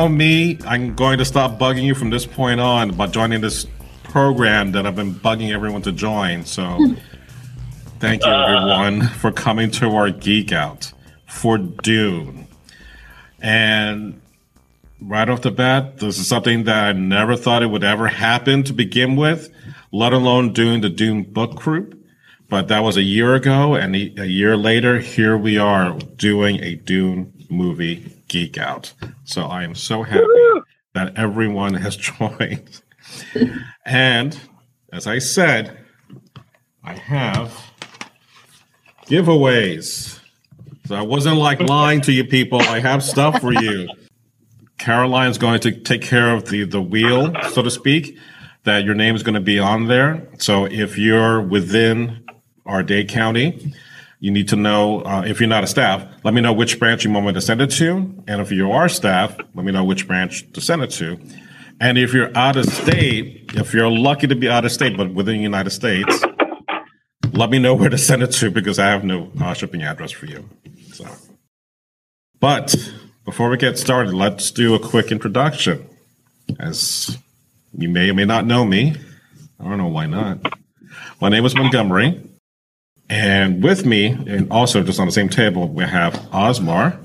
Know me, I'm going to stop bugging you from this point on about joining this program that I've been bugging everyone to join. So thank you everyone for coming to our geek out for Dune. And right off the bat, this is something that I never thought it would ever happen to begin with, let alone doing the Dune book group. But that was a year ago, and a a year later, here we are doing a Dune movie geek out. So I am so happy that everyone has joined. and as I said, I have giveaways. So I wasn't like lying to you people. I have stuff for you. Caroline's going to take care of the, the wheel, so to speak, that your name is going to be on there. So if you're within our Dade County, you need to know uh, if you're not a staff, let me know which branch you want me to send it to. And if you are staff, let me know which branch to send it to. And if you're out of state, if you're lucky to be out of state, but within the United States, let me know where to send it to because I have no uh, shipping address for you. So, but before we get started, let's do a quick introduction. As you may or may not know me, I don't know why not. My name is Montgomery, and with me, and also just on the same table, we have Osmar.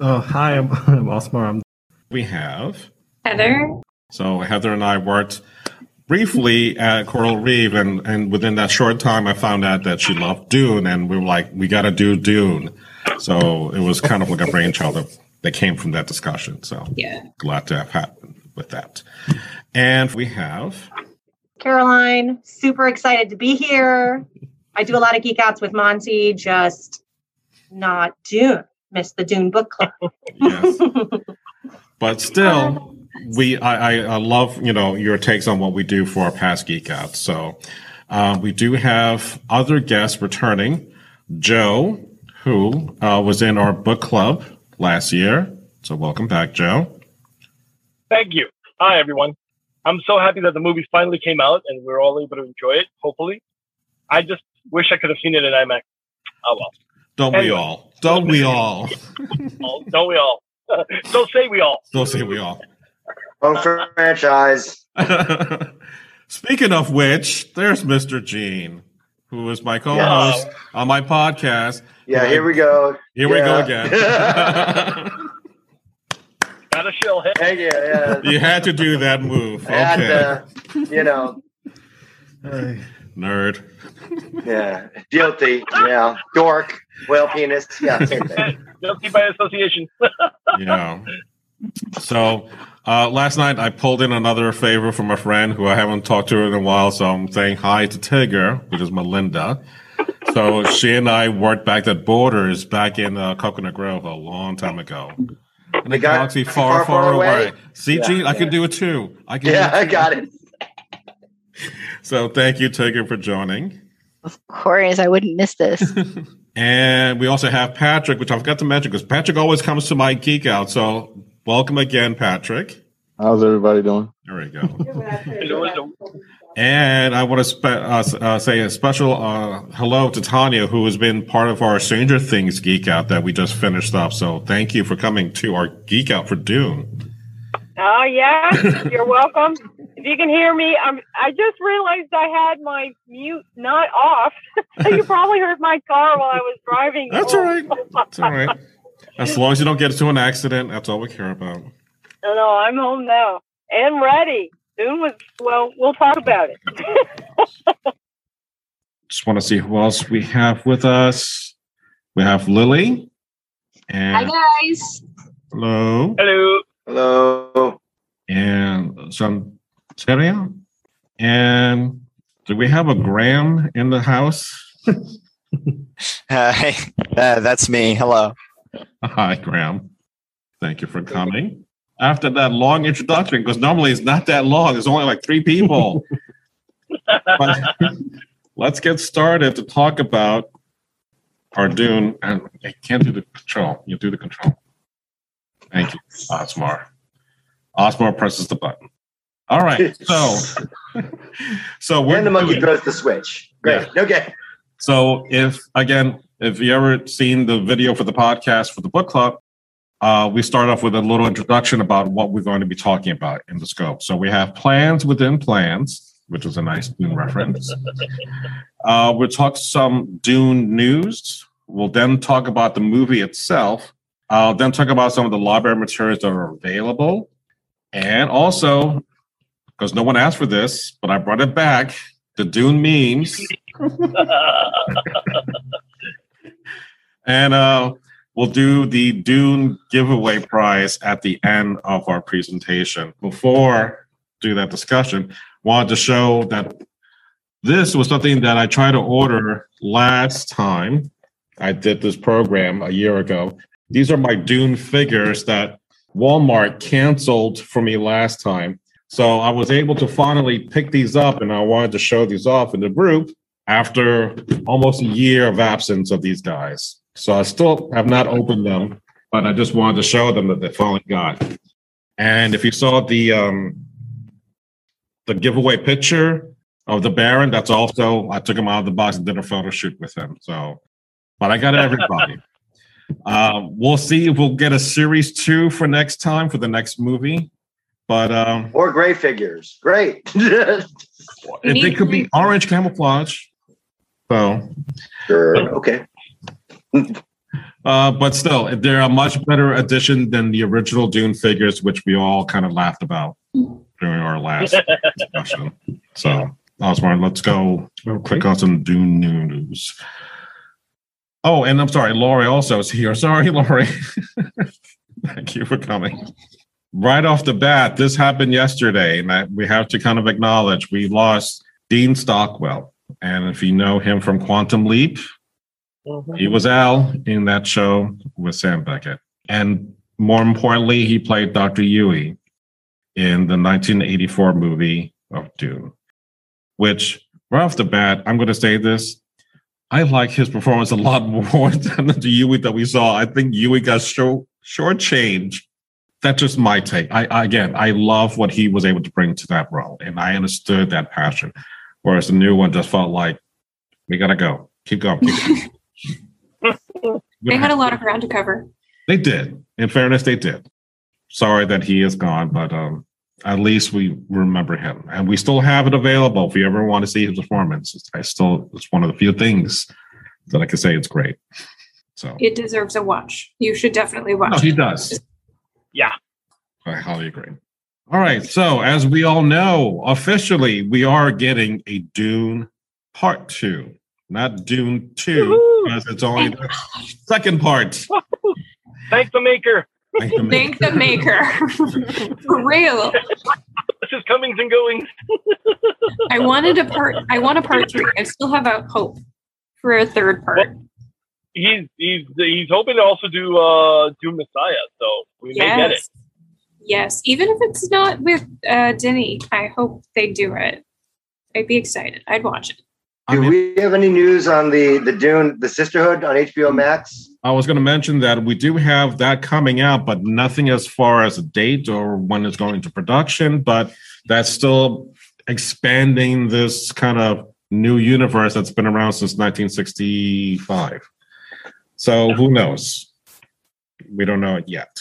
Oh, hi, I'm, I'm Osmar. I'm We have Heather. so Heather and I worked briefly at Coral Reef, and and within that short time, I found out that she loved Dune, and we were like, we got to do Dune. So it was kind of like a brainchild that, that came from that discussion. So Yeah. glad to have happened with that. And we have Caroline, super excited to be here. I do a lot of geek outs with Monty, just not Dune. Missed the Dune book club. yes, but still, we I, I, I love you know your takes on what we do for our past geek outs. So uh, we do have other guests returning. Joe, who uh, was in our book club last year. So welcome back, Joe. Thank you. Hi, everyone. I'm so happy that the movie finally came out and we're all able to enjoy it, hopefully. I just wish I could have seen it in IMAX. Oh, well. Don't we all? Don't we all? All- Don't we all? Don't say we all. Don't say we all. Home franchise. Speaking of which, there's Mr. Gene, who is my co-host on my podcast. Yeah, here we go. Here we go again. Got a shill hit. Hey, yeah, yeah. you had to do that move. Okay. And, uh, you know, Hey. Nerd. yeah, guilty. Yeah, dork, whale penis. Yeah, same thing. Guilty by association. Yeah. So uh, last night I pulled in another favor from a friend who I haven't talked to in a while. So I'm saying hi to Tigger, which is Melinda. So she and I worked back at Borders back in uh, Coconut Grove a long time ago. In a The guy- galaxy far, far, away. See, Yeah, Gene, I can do it too. I can. Yeah, do I it too. got it. So thank you, Tigger, for joining. Of course, I wouldn't miss this. And we also have Patrick, which I forgot to mention because Patrick always comes to my geek out. So welcome again, Patrick. How's everybody doing? There we go. And I want to spe- uh, uh, say a special uh, hello to Tanya, who has been part of our Stranger Things Geek Out that we just finished up. So thank you for coming to our Geek Out for Dune. Oh yeah, you're welcome. If you can hear me, I'm. I just realized I had my mute not off, so you probably heard my car while I was driving. That's all right. That's all right. As long as you don't get into an accident, that's all we care about. No, no, I'm home now and ready. Soon was well. We'll talk about it. Just want to see who else we have with us. We have Lily. And Hi guys. hello. Hello. Hello. And some Seria. And do we have a Graham in the house? Hi, uh, that's me. Hello. Hi, Graham. Thank you for coming. After that long introduction, because normally it's not that long, there's only like three people. But let's get started to talk about our Dune. And I can't do the control. You do the control. Thank you, Osmar. Osmar presses the button. All right. So, so we're the monkey doing- throws the switch. Great. Okay. So if again, if you ever seen the video for the podcast for the book club, uh, we start off with a little introduction about what we're going to be talking about in the scope. So we have plans within plans, which is a nice Dune reference. Uh, we'll talk some Dune news. We'll then talk about the movie itself. I'll then talk about some of the library materials that are available. And also, because no one asked for this, but I brought it back, the Dune memes. And uh, we'll do the Dune giveaway prize at the end of our presentation. Before do that discussion, wanted to show that this was something that I tried to order last time I did this program a year ago. These are my Dune figures that Walmart canceled for me last time. So I was able to finally pick these up and I wanted to show these off in the group after almost a year of absence of these guys. So I still have not opened them, but I just wanted to show them that they finally got. And if you saw the um, the giveaway picture of the Baron, that's also I took him out of the box and did a photo shoot with him. So, but I got everybody. Um, we'll see if we'll get a series two for next time for the next movie. But um, Or gray figures. Great. if they could be orange camouflage. So, sure. Okay. uh, but still, they're a much better addition than the original Dune figures, which we all kind of laughed about during our last discussion. So, Osmar, let's go click on some Dune news. Oh, and I'm sorry, Laurie also is here. Sorry, Laurie. Thank you for coming. Right off the bat, this happened yesterday, and I, we have to kind of acknowledge we lost Dean Stockwell. And if you know him from Quantum Leap, mm-hmm. he was Al in that show with Sam Beckett. And more importantly, he played Dr. Yueh in the 1984 movie of Dune, which right off the bat, I'm going to say this. I like his performance a lot more than the Yueh that we saw. I think Yueh got short shortchanged. That's just my take. I, I again, I love what he was able to bring to that role, and I understood that passion. Whereas the new one just felt like we gotta go, keep going. Keep going. They had a lot of ground to cover. They did. In fairness, they did. Sorry that he is gone, but um, at least we remember him, and we still have it available if you ever want to see his performance. I still, it's one of the few things that I can say it's great. So It deserves a watch. You should definitely watch. no, it. he does. Yeah. I highly agree. All right. So, as we all know, officially, we are getting a Dune Part Two, not Dune Two, Woohoo! because it's only the second part. Thank the maker. Thank the maker. For real. This is comings and goings. I wanted a part I want a part three. I still have a hope for a third part. He's he's he's hoping to also do uh do Messiah, so we may get it. Yes. Yes. Even if it's not with uh Denny, I hope they do it. I'd be excited. I'd watch it. I Do mean- we have any news on the the Dune, the Sisterhood on HBO Max? I was going to mention that we do have that coming out, but nothing as far as a date or when it's going into production. But that's still expanding this kind of new universe that's been around since 1965. So who knows? We don't know it yet.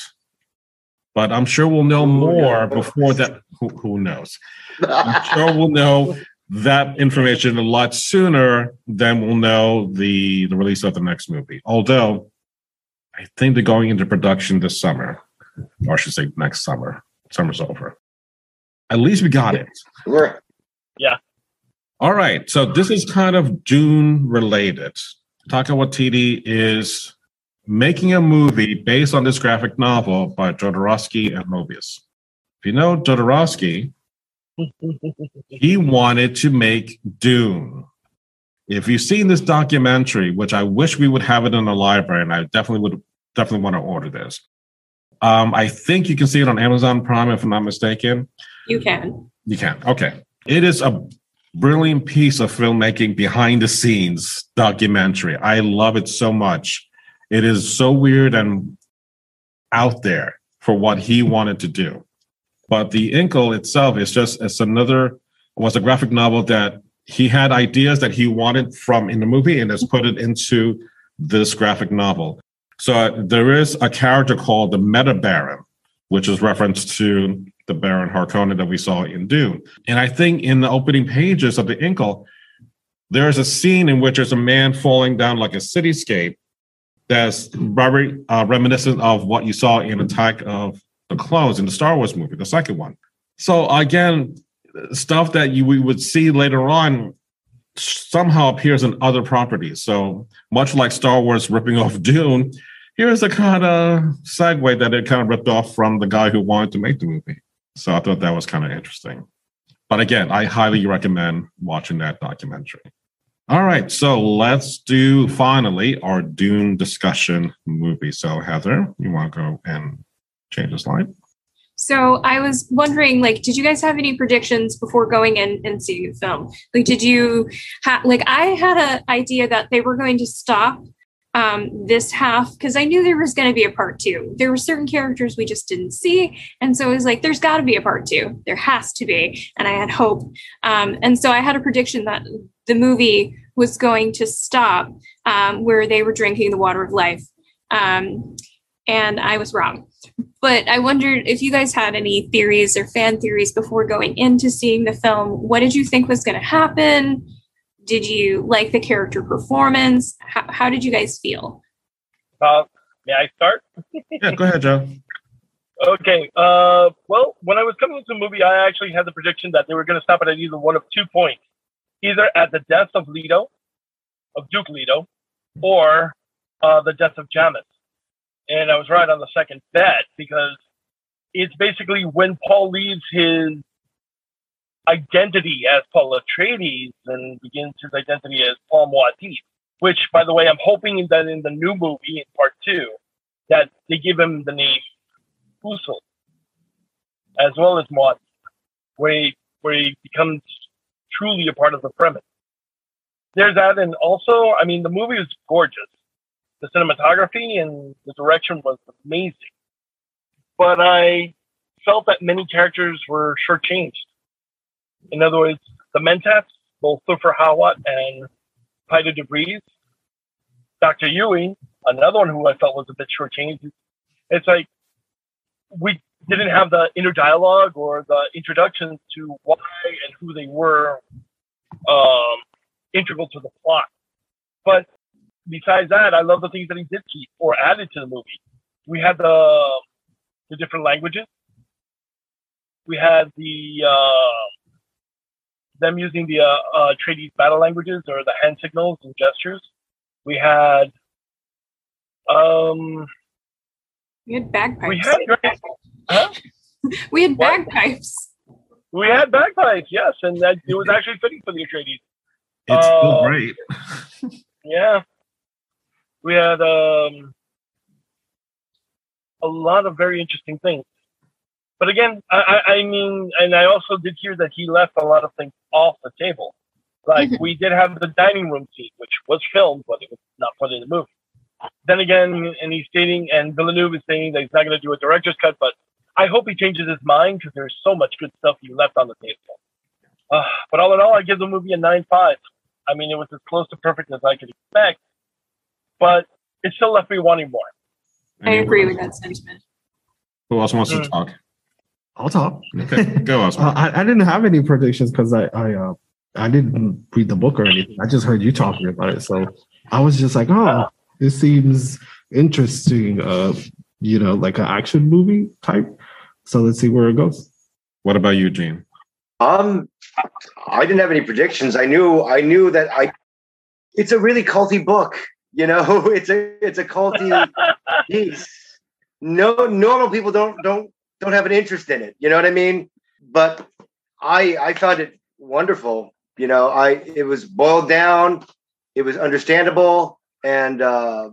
But I'm sure we'll know more before that. Who, who knows? I'm sure we'll know that information a lot sooner than we'll know the the release of the next movie. Although I think they're going into production this summer, or I should say next summer. Summer's over. At least we got it. We're- yeah. All right. So this is kind of Dune related. Taika Waititi is making a movie based on this graphic novel by Jodorowsky and Moebius. If you know Jodorowsky, he wanted to make Dune. If you've seen this documentary, which I wish we would have it in the library, and I definitely would definitely want to order this. Um, I think you can see it on Amazon Prime, if I'm not mistaken. You can. You can. Okay. It is a brilliant piece of filmmaking behind the scenes documentary. I love it so much. It is so weird and out there for what he wanted to do. But the Incal itself is just it's another was a graphic novel that he had ideas that he wanted from in the movie and has put it into this graphic novel. So uh, there is a character called the Meta Baron, which is reference to the Baron Harkonnen that we saw in Dune. And I think in the opening pages of the Incal, there's a scene in which there's a man falling down like a cityscape that's very uh, reminiscent of what you saw in Attack of the Clones in the Star Wars movie, the second one. So again, stuff that you we would see later on somehow appears in other properties. So much like Star Wars ripping off Dune, here's a kind of segue that it kind of ripped off from the guy who wanted to make the movie. So I thought that was kind of interesting. But again, I highly recommend watching that documentary. All right, so let's do finally our Dune discussion movie. So Heather, you want to go and change the slide? So I was wondering, like, did you guys have any predictions before going in and seeing the film? Like, did you have, like, I had an idea that they were going to stop um, this half because I knew there was going to be a part two. There were certain characters we just didn't see. And so it was like, there's got to be a part two. There has to be. And I had hope. Um, and so I had a prediction that the movie was going to stop um, where they were drinking the water of life. Um, and I was wrong. But I wondered if you guys had any theories or fan theories before going into seeing the film. What did you think was going to happen? Did you like the character performance? How, how did you guys feel? Uh, may I start? yeah, go ahead, Joe. Okay. Uh, well, when I was coming into the movie, I actually had the prediction that they were going to stop it at either one of two points, either at the death of Leto, of Duke Leto, or uh, the death of Jamis and I was right on the second bet because it's basically when Paul leaves his identity as Paul Atreides and begins his identity as Paul Muad'Dib, which, by the way, I'm hoping that in the new movie in part two, that they give him the name Usul as well as Muad'Dib, where he, where he becomes truly a part of the Fremen. There's that, and also, I mean, the movie is gorgeous the cinematography and the direction was amazing. But I felt that many characters were shortchanged. In other words, the Mentats, both Thufir Hawat and Peter DeVries, Dr. Yueh, another one who I felt was a bit shortchanged. It's like we didn't have the inner dialogue or the introduction to why and who they were um, integral to the plot. But besides that, I love the things that he did keep or added to the movie. We had the the different languages. We had the uh, them using the uh, uh, Atreides battle languages or the hand signals and gestures. We had um, we had bagpipes. We had, huh? we had bagpipes. We had bagpipes, yes, and that it was actually fitting for the Atreides. It's still uh, great. yeah, we had um, a lot of very interesting things. But again, I, I, mean, and I also did hear that he left a lot of things off the table. Like we did have the dining room scene, which was filmed, but it was not put in the movie. Then again, and he's stating, and Villeneuve is saying that he's not going to do a director's cut, but I hope he changes his mind because there's so much good stuff he left on the table. Uh, but all in all, I give the movie a 9.5. I mean, it was as close to perfect as I could expect but it still left me wanting more. I agree with that sentiment. Who else wants to Mm. talk? I'll talk. Okay, go Oscar. Uh, I, I didn't have any predictions because I I uh, I didn't read the book or anything. I just heard you talking about it, so I was just like, oh, this seems interesting. Uh, you know, like an action movie type. So let's see where it goes. What about you, Gene? Um, I didn't have any predictions. I knew I knew that I. It's a really culty book. You know, it's a it's a culty piece. No normal people don't don't don't have an interest in it. You know what I mean? But I I found it wonderful. You know, I it was boiled down. It was understandable, and uh,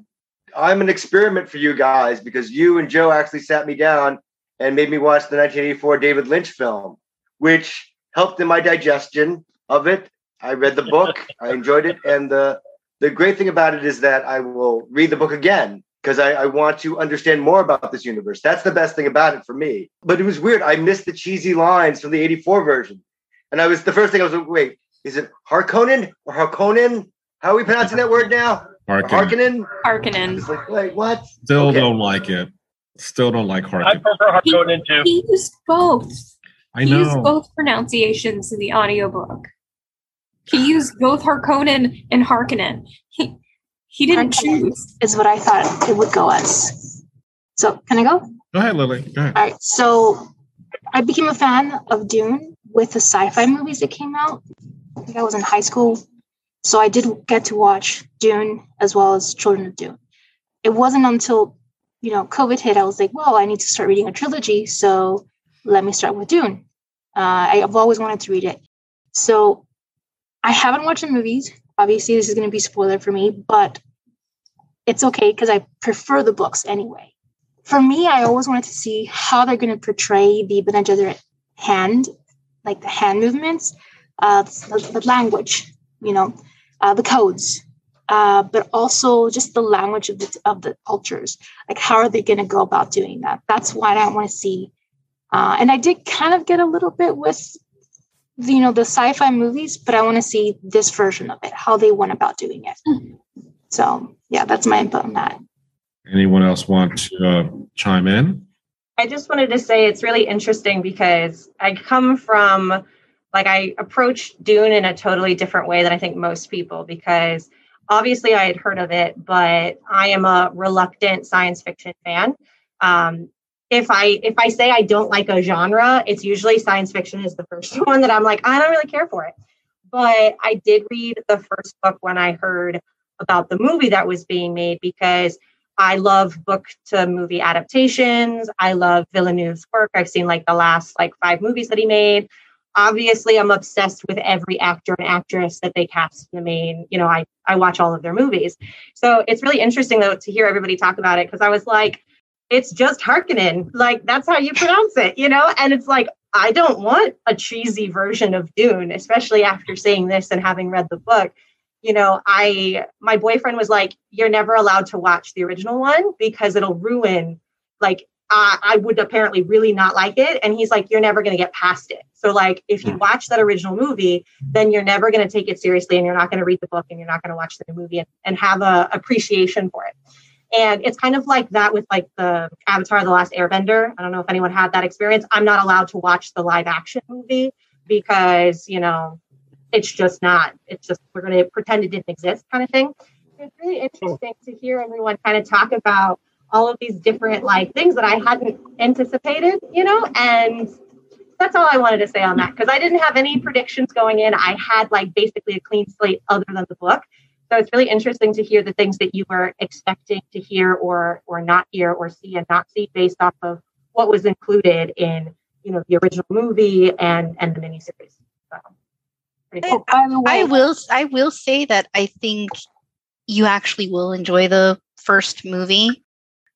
I'm an experiment for you guys because you and Joe actually sat me down and made me watch the 1984 David Lynch film, which helped in my digestion of it. I read the book, I enjoyed it, and the the great thing about it is that I will read the book again because I, I, want to understand more about this universe. That's the best thing about it for me. But it was weird. I missed the cheesy lines from the 84 version. And I was the first thing I was like, wait, is it Harkonnen or Harkonnen? How are we pronouncing that word now? Harkonnen. Harkonnen. Like, wait, what? Still Okay. don't like it. Still don't like I Harkonnen. prefer Harkonnen too. He used both. I know. He used both pronunciations in the audiobook. He used both Harkonnen and Harkonnen. He, he didn't Harkonnen choose. Is what I thought it would go as. So can I go? Go ahead, Lily. Go ahead. All right. So I became a fan of Dune with the sci-fi movies that came out. I think I was in high school. So I did get to watch Dune as well as Children of Dune. It wasn't until, you know, COVID hit, I was like, well, I need to start reading a trilogy. So let me start with Dune. Uh, I've always wanted to read it. So I haven't watched the movies. Obviously, this is going to be spoiler for me, but it's okay because I prefer the books anyway for me, I always wanted to see how they're going to portray the Bene Gesserit hand, like the hand movements, uh, the, the language, you know, uh, the codes, uh, but also just the language of the of the cultures. Like, how are they going to go about doing that? That's what I want to see. Uh, and I did kind of get a little bit with, you know, the sci-fi movies, but I want to see this version of it, how they went about doing it. So, yeah, that's my input on that. Anyone else want to uh, chime in? I just wanted to say it's really interesting because I come from like I approach Dune in a totally different way than I think most people because obviously I had heard of it, but I am a reluctant science fiction fan. Um, if I if I say I don't like a genre, it's usually science fiction is the first one that I'm like I don't really care for it. But I did read the first book when I heard about the movie that was being made because I love book to movie adaptations. I love Villeneuve's work. I've seen like the last like five movies that he made. Obviously, I'm obsessed with every actor and actress that they cast in the main. You know, I I watch all of their movies. So it's really interesting though to hear everybody talk about it because I was like, it's just Harkonnen. Like that's how you pronounce it, you know? And it's like I don't want a cheesy version of Dune, especially after seeing this and having read the book you know, I my boyfriend was like, "You're never allowed to watch the original one because it'll ruin." Like, I, I would apparently really not like it, and he's like, "You're never going to get past it." So, like, if you hmm. watch that original movie, then you're never going to take it seriously, and you're not going to read the book, and you're not going to watch the new movie and, and have a appreciation for it. And it's kind of like that with like the Avatar: The Last Airbender. I don't know if anyone had that experience. I'm not allowed to watch the live action movie because you know it's just not. It's just we're going to pretend it didn't exist, kind of thing. It's really interesting to hear everyone kind of talk about all of these different like things that I hadn't anticipated, you know, and that's all I wanted to say on that because I didn't have any predictions going in. I had like basically a clean slate other than the book. So it's really interesting to hear the things that you were expecting to hear or or not hear or see and not see based off of what was included in you know the original movie and and the miniseries. So, pretty cool. by the way, I will I will say that I think you actually will enjoy the first movie.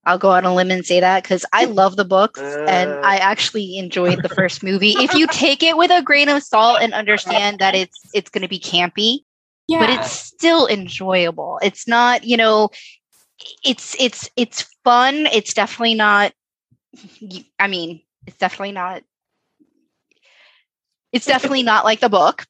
I'll go on a limb and say that because I love the books and Uh. I actually enjoyed the first movie. If you take it with a grain of salt and understand that it's it's going to be campy, Yeah. but it's still enjoyable. It's not, you know, it's it's it's fun. It's definitely not. I mean, it's definitely not. It's definitely not like the book,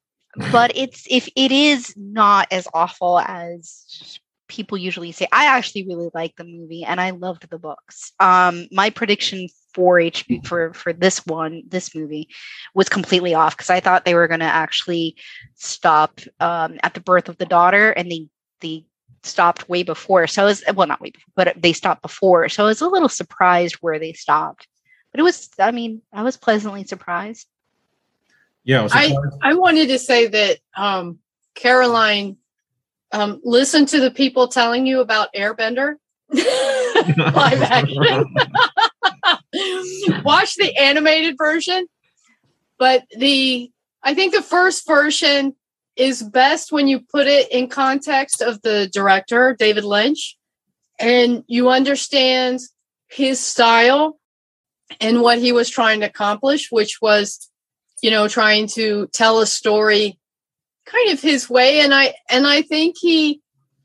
but it's if it is not as awful as people usually say. I actually really like the movie and I loved the books. Um, my prediction for HB for for this one, this movie, was completely off because I thought they were going to actually stop um, at the birth of the daughter, and they they stopped way before. So I was well, not way before, but they stopped before. So I was a little surprised where they stopped. But it was, I mean, I was pleasantly surprised. Yeah, I I. I wanted to say that um, Caroline, um, listen to the people telling you about Airbender live action. Watch the animated version, but the I think the first version is best when you put it in context of the director David Lynch, and you understand his style and what he was trying to accomplish, which was, you know, trying to tell a story kind of his way. And I and I think he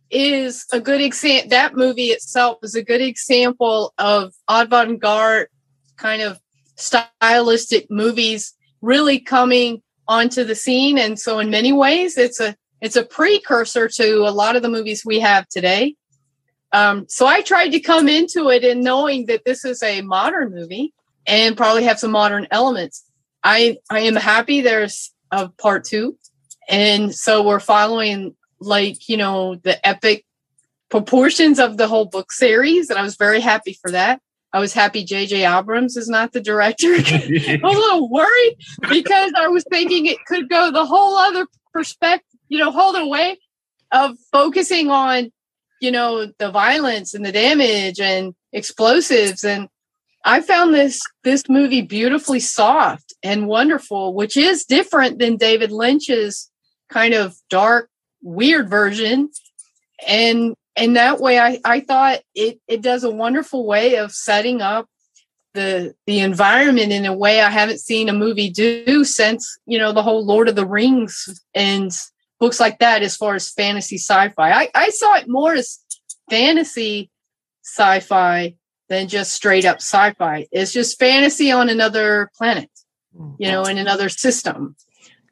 is a good example. That movie itself is a good example of avant-garde kind of stylistic movies really coming onto the scene. And so in many ways it's a it's a precursor to a lot of the movies we have today. Um, so I tried to come into it in knowing that this is a modern movie and probably have some modern elements. I I am happy there's a part two, and so we're following like you know the epic proportions of the whole book series, and I was very happy for that. I was happy J.J. Abrams is not the director. I was a little worried because I was thinking it could go the whole other perspective, you know, whole other way of focusing on, you know, the violence and the damage and explosives. And I found this this movie beautifully soft and wonderful, which is different than David Lynch's kind of dark, weird version. And and that way I, I thought it, it does a wonderful way of setting up the the environment in a way I haven't seen a movie do since, you know, the whole Lord of the Rings and books like that as far as fantasy sci-fi. I, I saw it more as fantasy sci-fi than just straight up sci-fi. It's just fantasy on another planet, hmm. you know, in another system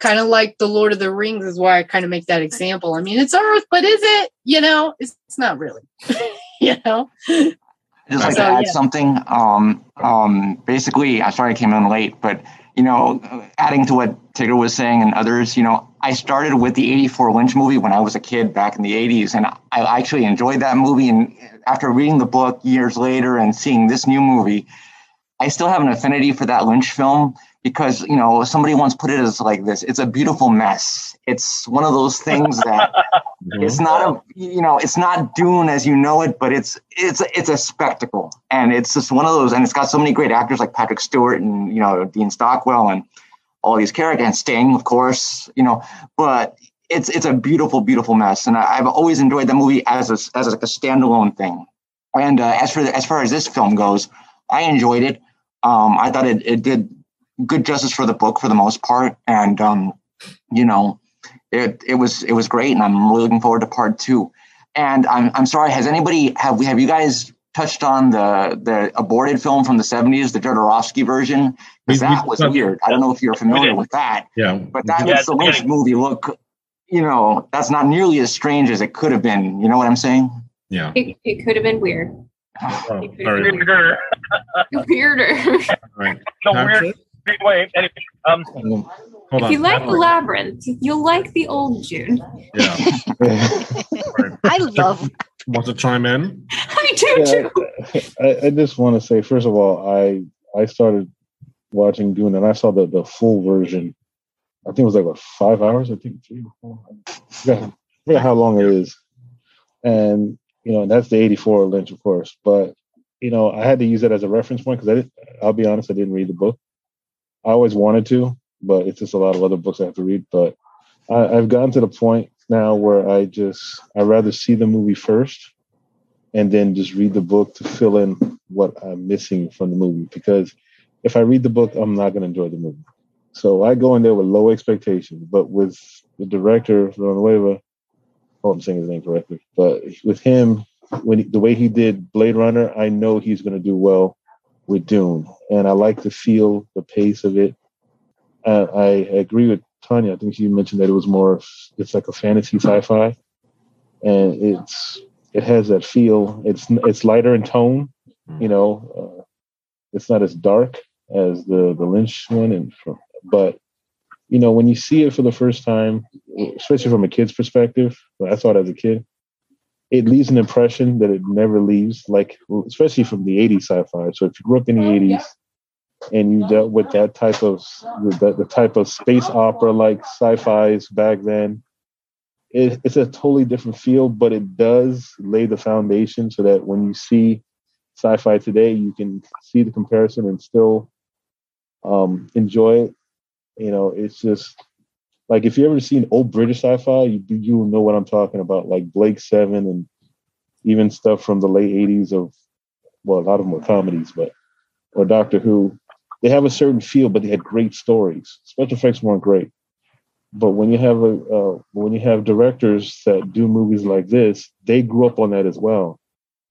kind of like the Lord of the Rings is why I kind of make that example. I mean, it's Earth, but is it? You know, it's, it's not really. you know. Just like So, to add yeah. something. Um, um, basically, I'm sorry I came in late, but you know, adding to what Tigger was saying and others, you know, I started with the '84 Lynch movie when I was a kid back in the '80s, and I actually enjoyed that movie. And after reading the book years later and seeing this new movie, I still have an affinity for that Lynch film because you know somebody once put it as like this: it's a beautiful mess. It's one of those things that it's not a you know it's not Dune as you know it, but it's it's it's a spectacle, and it's just one of those. And it's got so many great actors like Patrick Stewart and you know Dean Stockwell and all these characters and Sting, of course. You know, but it's it's a beautiful, beautiful mess, and I, I've always enjoyed the movie as a, as like a standalone thing. And uh, as for the, as far as this film goes, I enjoyed it. Um, I thought it, it did good justice for the book for the most part, and um, you know, it it was it was great, and I'm really looking forward to part two. And I'm I'm sorry, has anybody have we have you guys touched on the the aborted film from the 70s, the Jodorowsky version? Because we that was touched- weird. I don't know if you're familiar with that, Yeah. but that Yeah, makes the it's Lynch movie look, you know, that's not nearly as strange as it could have been. You know what I'm saying? Yeah. It, it could have been weird. Oh, It could have very been weird. Weirder. weirder. Right. No weird big way. Anyway, um, Hold if on. you like the Labyrinth, you'll like the old Dune. Yeah. I love Want to chime in? I do Yeah, too. I, I just want to say, first of all, I I started watching Dune and I saw the, the full version. I think it was like what five hours. I think three or four. I forgot, I forgot how long it is. And you know, that's the '84 Lynch, of course. But you know, I had to use that as a reference point because I didn't. I'll be honest, I didn't read the book. I always wanted to, but it's just a lot of other books I have to read. But I, I've gotten to the point now where I just I rather see the movie first and then just read the book to fill in what I'm missing from the movie. Because if I read the book, I'm not going to enjoy the movie. So I go in there with low expectations. But with the director, Villanueva, oh, I'm saying his name correctly, but with him, when he, the way he did Blade Runner, I know he's going to do well with Dune, and I like to feel, the pace of it. Uh, I agree with Tanya. I think she mentioned that it was more, it's like a fantasy sci-fi, and it's it has that feel. It's it's lighter in tone, you know. Uh, it's not as dark as the the Lynch one, and but you know when you see it for the first time, especially from a kid's perspective, I saw it as a kid, it leaves an impression that it never leaves. Like especially from the '80s sci-fi. So if you grew up in the '80s and you dealt with that type of the, the type of space opera like sci-fi's back then it, it's a totally different feel but it does lay the foundation so that when you see sci-fi today you can see the comparison and still um, enjoy it you know it's just like if you ever seen old british sci-fi you you will know what i'm talking about like blake seven and even stuff from the late '80s of, well, a lot of them were comedies, but or Doctor Who. They have a certain feel, but they had great stories. Special effects weren't great, but when you have a uh, when you have directors that do movies like this, they grew up on that as well.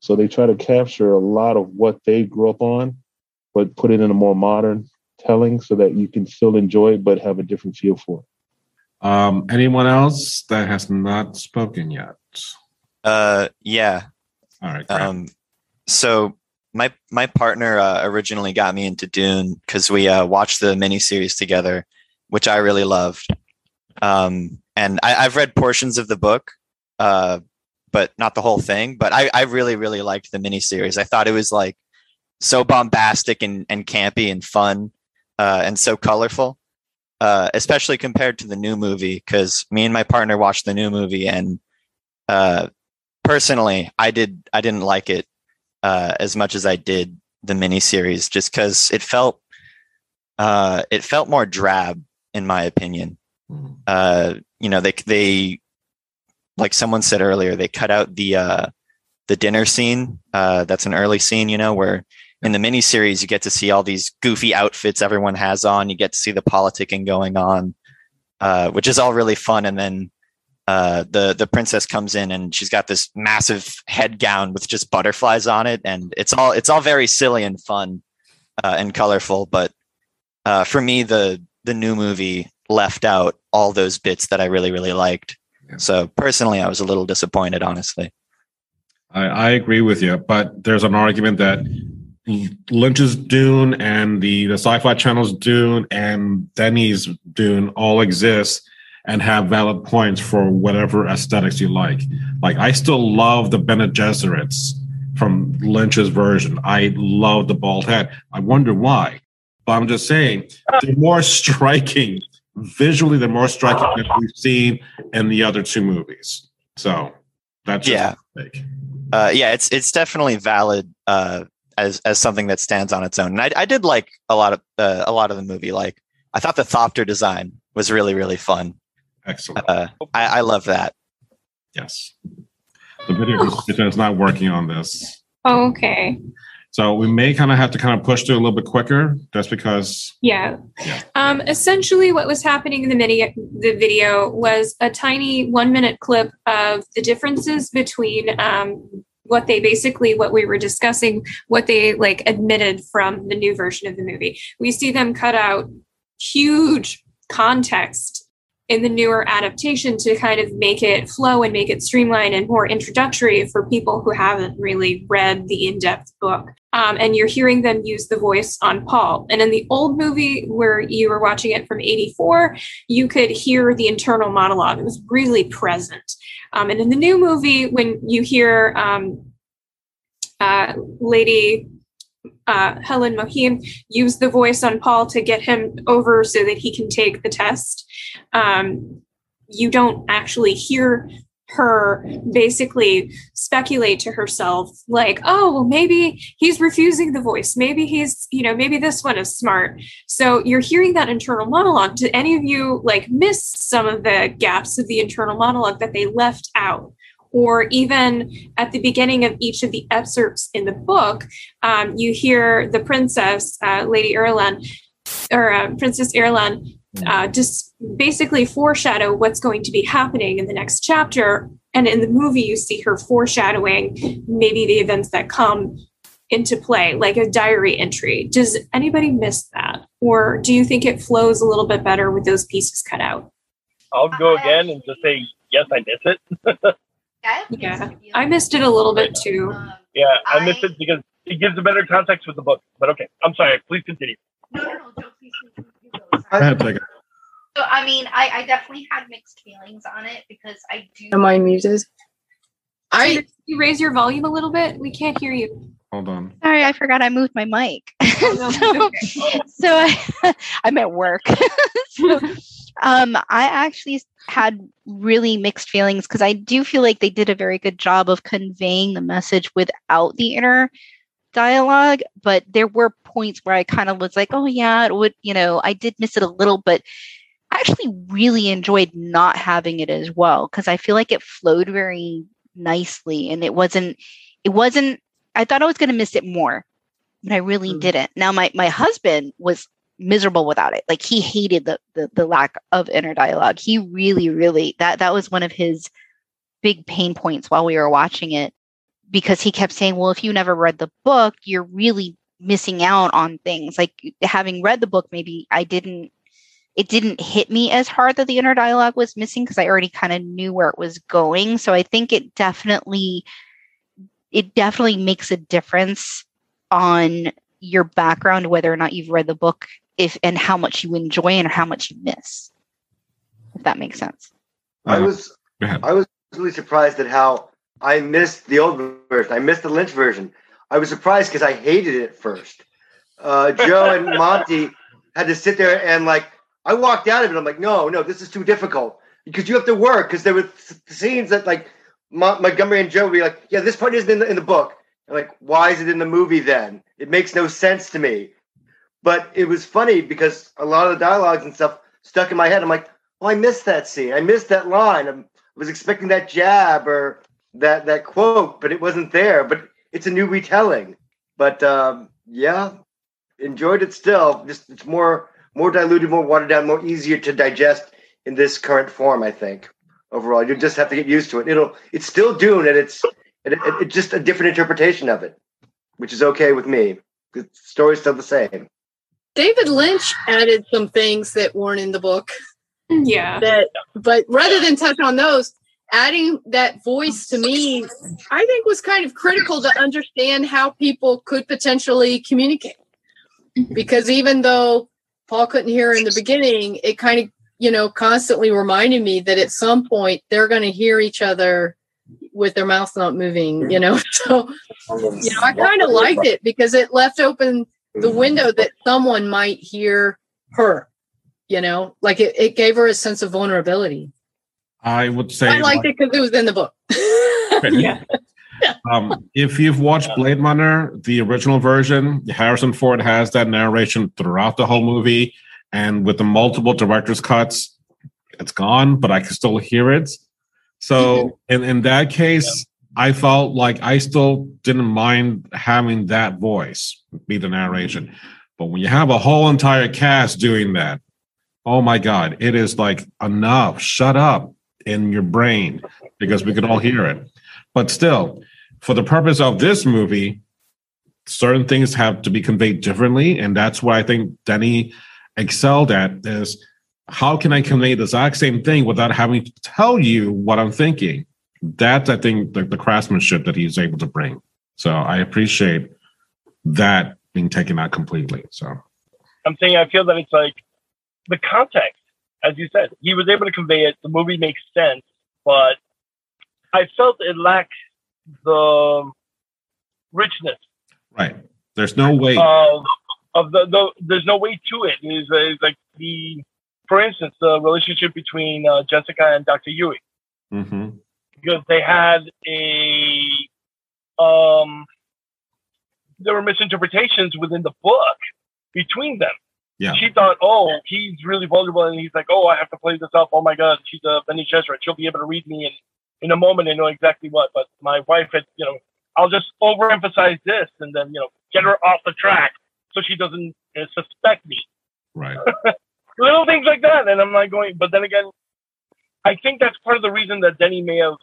So they try to capture a lot of what they grew up on, but put it in a more modern telling so that you can still enjoy it but have a different feel for it. Um, anyone else that has not spoken yet? Uh, yeah. All right. Um, so my my partner uh, originally got me into Dune because we uh, watched the miniseries together, which I really loved. Um, and I, I've read portions of the book, uh, but not the whole thing. But I, I really really liked the miniseries. I thought it was like so bombastic and, and campy and fun uh, and so colorful, uh, especially compared to the new movie. Because me and my partner watched the new movie, and uh, personally, I did I didn't like it uh, as much as I did the miniseries, just because it felt uh, it felt more drab, in my opinion. Uh, you know, they they like someone said earlier, they cut out the uh, the dinner scene. Uh, that's an early scene, you know, where in the miniseries you get to see all these goofy outfits everyone has on. You get to see the politicking going on, uh, which is all really fun. And then uh, the the princess comes in and she's got this massive head gown with just butterflies on it, and it's all it's all very silly and fun uh, and colorful. But uh, for me, the the new movie left out all those bits that I really really liked. So personally, I was a little disappointed, honestly. I, I agree with you, but there's an argument that Lynch's Dune and the, the Sci-Fi Channel's Dune and Denny's Dune all exist and have valid points for whatever aesthetics you like. Like I still love the Bene Gesserits from Lynch's version. I love the bald head. I wonder why. But I'm just saying they're more striking visually. They're more striking than we've seen in the other two movies. So that's just Yeah. uh, yeah, it's it's definitely valid uh, as as something that stands on its own. And I, I did like a lot of uh, a lot of the movie. Like I thought the Thopter design was really really fun. Excellent. Uh, I, I love that. Yes. The video decision is not working on this. Okay. So we may kind of have to kind of push through a little bit quicker just because Yeah. Um, essentially, what was happening in the mini the video was a tiny one minute clip of the differences between um, what they basically what we were discussing, what they like admitted from the new version of the movie. We see them cut out huge context in the newer adaptation to kind of make it flow and make it streamlined and more introductory for people who haven't really read the in-depth book. Um, and you're hearing them use the voice on paul. And in the old movie where you were watching it from 84 you could hear the internal monologue. It was really present um, and in the new movie when you hear um, uh, lady uh, Helen Mohiam use the voice on Paul to get him over so that he can take the test. Um, you don't actually hear her basically speculate to herself like oh well maybe he's refusing the voice. Maybe he's you know maybe this one is smart. So you're hearing that internal monologue. Did any of you like miss some of the gaps of the internal monologue that they left out? Or even at the beginning of each of the excerpts in the book, um, you hear the princess, uh, Lady Irulan, or uh, Princess Irulan, uh, just basically foreshadow what's going to be happening in the next chapter. And in the movie, you see her foreshadowing maybe the events that come into play, like a diary entry. Does anybody miss that? Or do you think it flows a little bit better with those pieces cut out? I'll go again and just say yes, I miss it. Yeah, I missed it a little bit too. yeah, I miss it because it gives a better context with the book. But okay, I'm sorry. Please continue. So I mean, I, I definitely had mixed feelings on it because I do. Am I muted? I you raise your volume a little bit. We can't hear you. Hold on. Sorry, I forgot I moved my mic. Oh, so, so I, I'm at work. so, um, I actually had really mixed feelings because I do feel like they did a very good job of conveying the message without the inner dialogue. But there were points where I kind of was like, oh, yeah, it would, you know, I did miss it a little, but I actually really enjoyed not having it as well because I feel like it flowed very nicely and it wasn't it wasn't I thought I was going to miss it more, but I really hmm. didn't. Now my my husband was miserable without it. Like he hated the, the the lack of inner dialogue. He really really that that was one of his big pain points while we were watching it because he kept saying, "Well, if you never read the book, you're really missing out on things." Like having read the book, maybe I didn't it didn't hit me as hard that the inner dialogue was missing because I already kind of knew where it was going. So I think it definitely it definitely makes a difference on your background whether or not you've read the book if and how much you enjoy and how much you miss. If that makes sense. I was I was really surprised at how I missed the old version. I missed the Lynch version. I was surprised because I hated it first. Uh, Joe and Monty had to sit there and like I walked out of it. I'm like, no, no, this is too difficult because you have to work. Because there were scenes that like Mon- Montgomery and Joe would be like, yeah, this part isn't in the, in the book. I'm like, why is it in the movie then? It makes no sense to me. But it was funny because a lot of the dialogues and stuff stuck in my head. I'm like, oh, I missed that scene. I missed that line. I was expecting that jab or that that quote, but it wasn't there. But it's a new retelling. But um, yeah, enjoyed it still. Just it's more more diluted, more watered down, more easier to digest in this current form. I think overall, you just have to get used to it. It'll it's still Dune, and it's it, it, it's just a different interpretation of it, which is okay with me. The story's still the same. David Lynch added some things that weren't in the book. Yeah. That but rather than touch on those, adding that voice to me, I think was kind of critical to understand how people could potentially communicate. Because even though Paul couldn't hear in the beginning, it kind of, you know, constantly reminded me that at some point they're going to hear each other with their mouths not moving, you know. So, you know, I kind of liked it because it left open the window that someone might hear her, you know, like it, it gave her a sense of vulnerability. I would say I liked it because it was in the book. yeah. Um, if you've watched Blade Runner, the original version, Harrison Ford has that narration throughout the whole movie, and with the multiple director's cuts, it's gone, but I can still hear it. So in, in that case, I felt like I still didn't mind having that voice be the narration. But when you have a whole entire cast doing that, oh my God, it is like enough, shut up in your brain because we could all hear it. But still, for the purpose of this movie, certain things have to be conveyed differently. And that's what I think Denny excelled at is how can I convey the exact same thing without having to tell you what I'm thinking? That's, I think, the, the craftsmanship that he's able to bring. So I appreciate that being taken out completely. So I'm saying I feel that it's like the context, as you said, he was able to convey it. The movie makes sense, but I felt it lacked the richness right. There's no way. of of the, the there's no way to it. It's like the, for instance, the relationship between uh, Jessica and Dr. Yueh, hmm because they had a um, there were misinterpretations within the book between them. Yeah. She thought, oh, he's really vulnerable, and he's like, oh, I have to play this up. Oh my God, she's a Bene Gesserit. She'll be able to read me in in a moment and know exactly what. But my wife had, you know, I'll just overemphasize this and then, you know, get her off the track so she doesn't uh, suspect me. Right. Little things like that. And I'm like going, but then again, I think that's part of the reason that Denny may have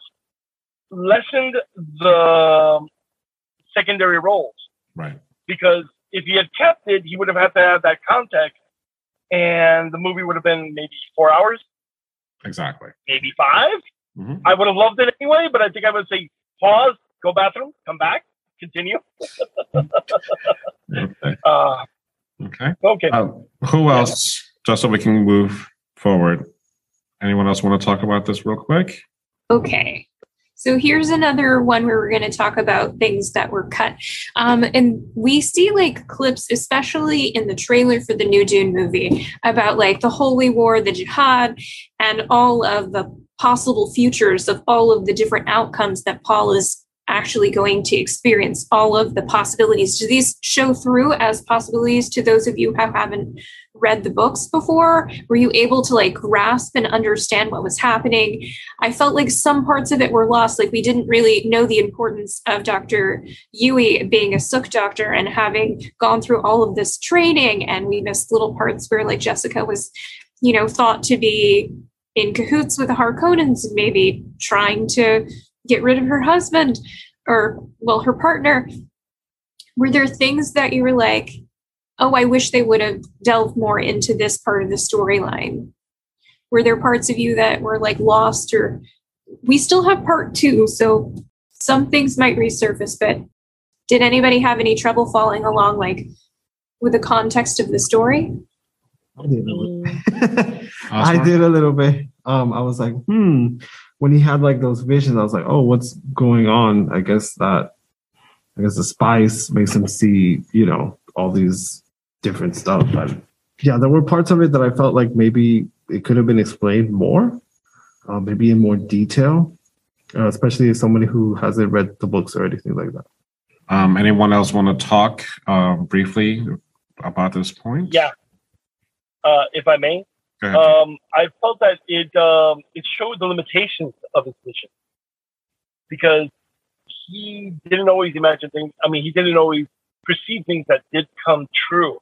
lessened the secondary roles Right. because if he had kept it, he would have had to have that context, and the movie would have been maybe four hours, Exactly. maybe 5 Mhm. I would have loved it anyway, but I think I would say pause, go bathroom, come back, continue. Okay. Uh, Okay. okay. Uh, who else? Just so we can move forward. Anyone else want to talk about this real quick? Okay. So here's another one where we're going to talk about things that were cut. Um, and we see like clips, especially in the trailer for the new Dune movie, about like the Holy War, the Jihad, and all of the possible futures of all of the different outcomes that Paul is actually going to experience all of the possibilities. Do these show through as possibilities to those of you who haven't read the books before? Were you able to like grasp and understand what was happening? I felt like some parts of it were lost. Like we didn't really know the importance of Dr. Yueh being a Suk doctor and having gone through all of this training. And we missed little parts where like Jessica was, you know, thought to be in cahoots with the Harkonnens maybe trying to get rid of her husband or well her partner. Were there things that you were like oh i wish they would have delved more into this part of the storyline. Were there parts of you that were like lost or we still have part two so some things might resurface but did anybody have any trouble following along like with the context of the story I did a little, I did a little bit. Um, I was like, hmm. When he had like those visions, I was like, oh, what's going on? I guess that, I guess the spice makes him see, you know, all these different stuff. But yeah, there were parts of it that I felt like maybe it could have been explained more, uh, maybe in more detail, uh, especially as somebody who hasn't read the books or anything like that. Um, anyone else want to talk uh, briefly about this point? Yeah. Uh, if I may, um, I felt that it um, it showed the limitations of his mission because he didn't always imagine things. I mean, he didn't always perceive things that did come true.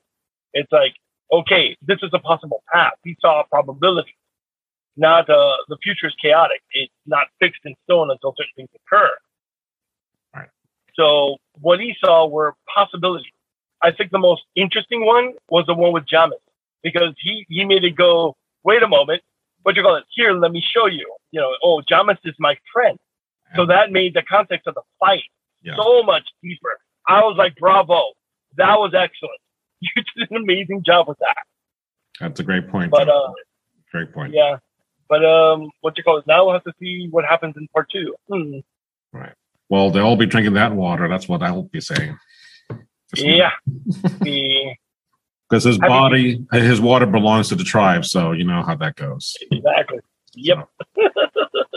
It's like, okay, this is a possible path. He saw a probability, not uh, the future is chaotic. It's not fixed in stone until certain things occur. So what he saw were possibilities. I think the most interesting one was the one with Jamis because he, he made it go, wait a moment, what you call it? Here, let me show you. You know, oh, Jamis is my friend. So that made the context of the fight so much deeper. I was like, bravo, that was excellent. You did an amazing job with that. That's a great point. But uh, great point. yeah, but um, what you call it? Now we'll have to see what happens in part two. Hmm. Well, they'll all be drinking that water. That's what I'll be saying. Yeah. the Because his I mean- body, his water belongs to the tribe, so you know how that goes. exactly. Yep.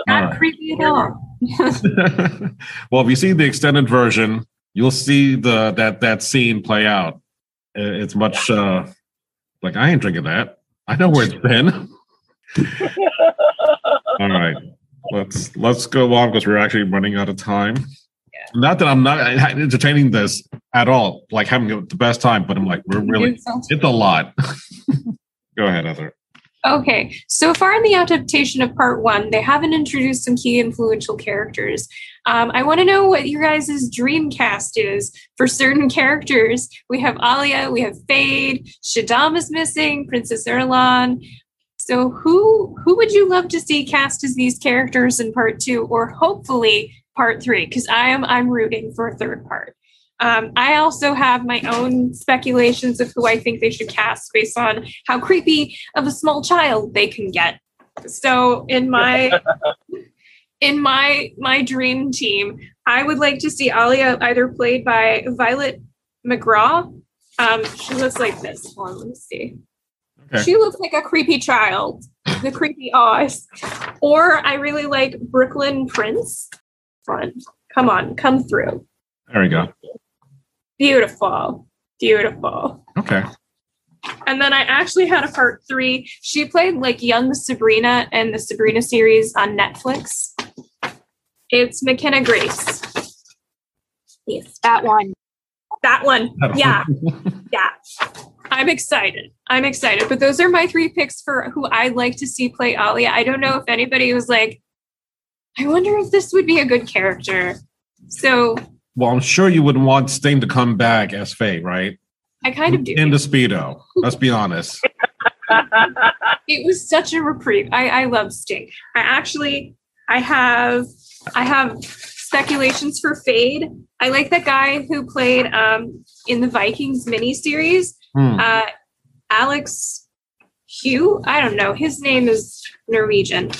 All right. creepy at all well, if you see the extended version, you'll see the that that scene play out. It's much uh, like I ain't drinking that. I know where it's been. All right, let's let's go on because we're actually running out of time. Not that I'm not entertaining this at all, like having the best time, but I'm like we're really It sounds- it's a lot. go ahead, Heather. Okay, so far in the adaptation of part one, they haven't introduced some key influential characters. Um, I want to know what your guys' dream cast is for certain characters. We have Alia, we have Feyd, Shaddam is missing, Princess Irulan. So who who would you love to see cast as these characters in part two, or hopefully part three? Because I am I'm rooting for a third part. Um, I also have my own speculations of who I think they should cast based on how creepy of a small child they can get. So in my in my my dream team, I would like to see Alia either played by Violet McGraw. Um, she looks like this. Hold on, let me see. Okay. She looks like a creepy child, the creepy eyes. Or I really like Brooklyn Prince. Fun. Come on, come through. There we go. Beautiful. Beautiful. Okay. And then I actually had a part three. She played like young Sabrina in the Sabrina series on Netflix. It's McKenna Grace. Yes. That one. That one. Yeah. Yeah. I'm excited. I'm excited. But those are my three picks for who I'd like to see play Alia. I don't know if anybody was like, I wonder if this would be a good character. So Well, I'm sure you wouldn't want Sting to come back as Faye, right? I kind of do. In the speedo. Let's be honest. it was such a reprieve. I, I love Sting. I actually I have I have speculations for Feyd. I like that guy who played um in the Vikings miniseries. Hmm. Uh Alex Hugh. I don't know. His name is Norwegian.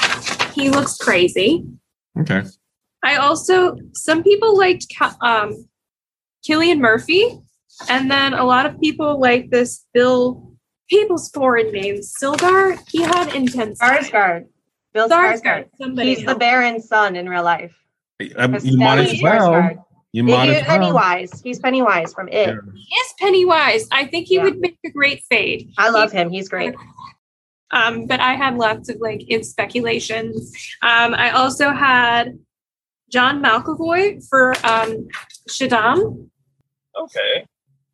He looks crazy. Okay. I also some people liked um Cillian Murphy, and then a lot of people like this Bill people's foreign names. Sildar, he had intense. Skarsgård. Bill Skarsgård, Skarsgård. somebody He's the. Baron's son in real life. Um, you might Stelly as well. Skarsgård. You He- might he- as well. Pennywise. He's Pennywise from It. Yes, Pennywise. I think he would make a great Feyd. I love him. He's great. Um, but I had lots of like in speculations. Um, I also had John McAvoy for um, Shaddam. Okay.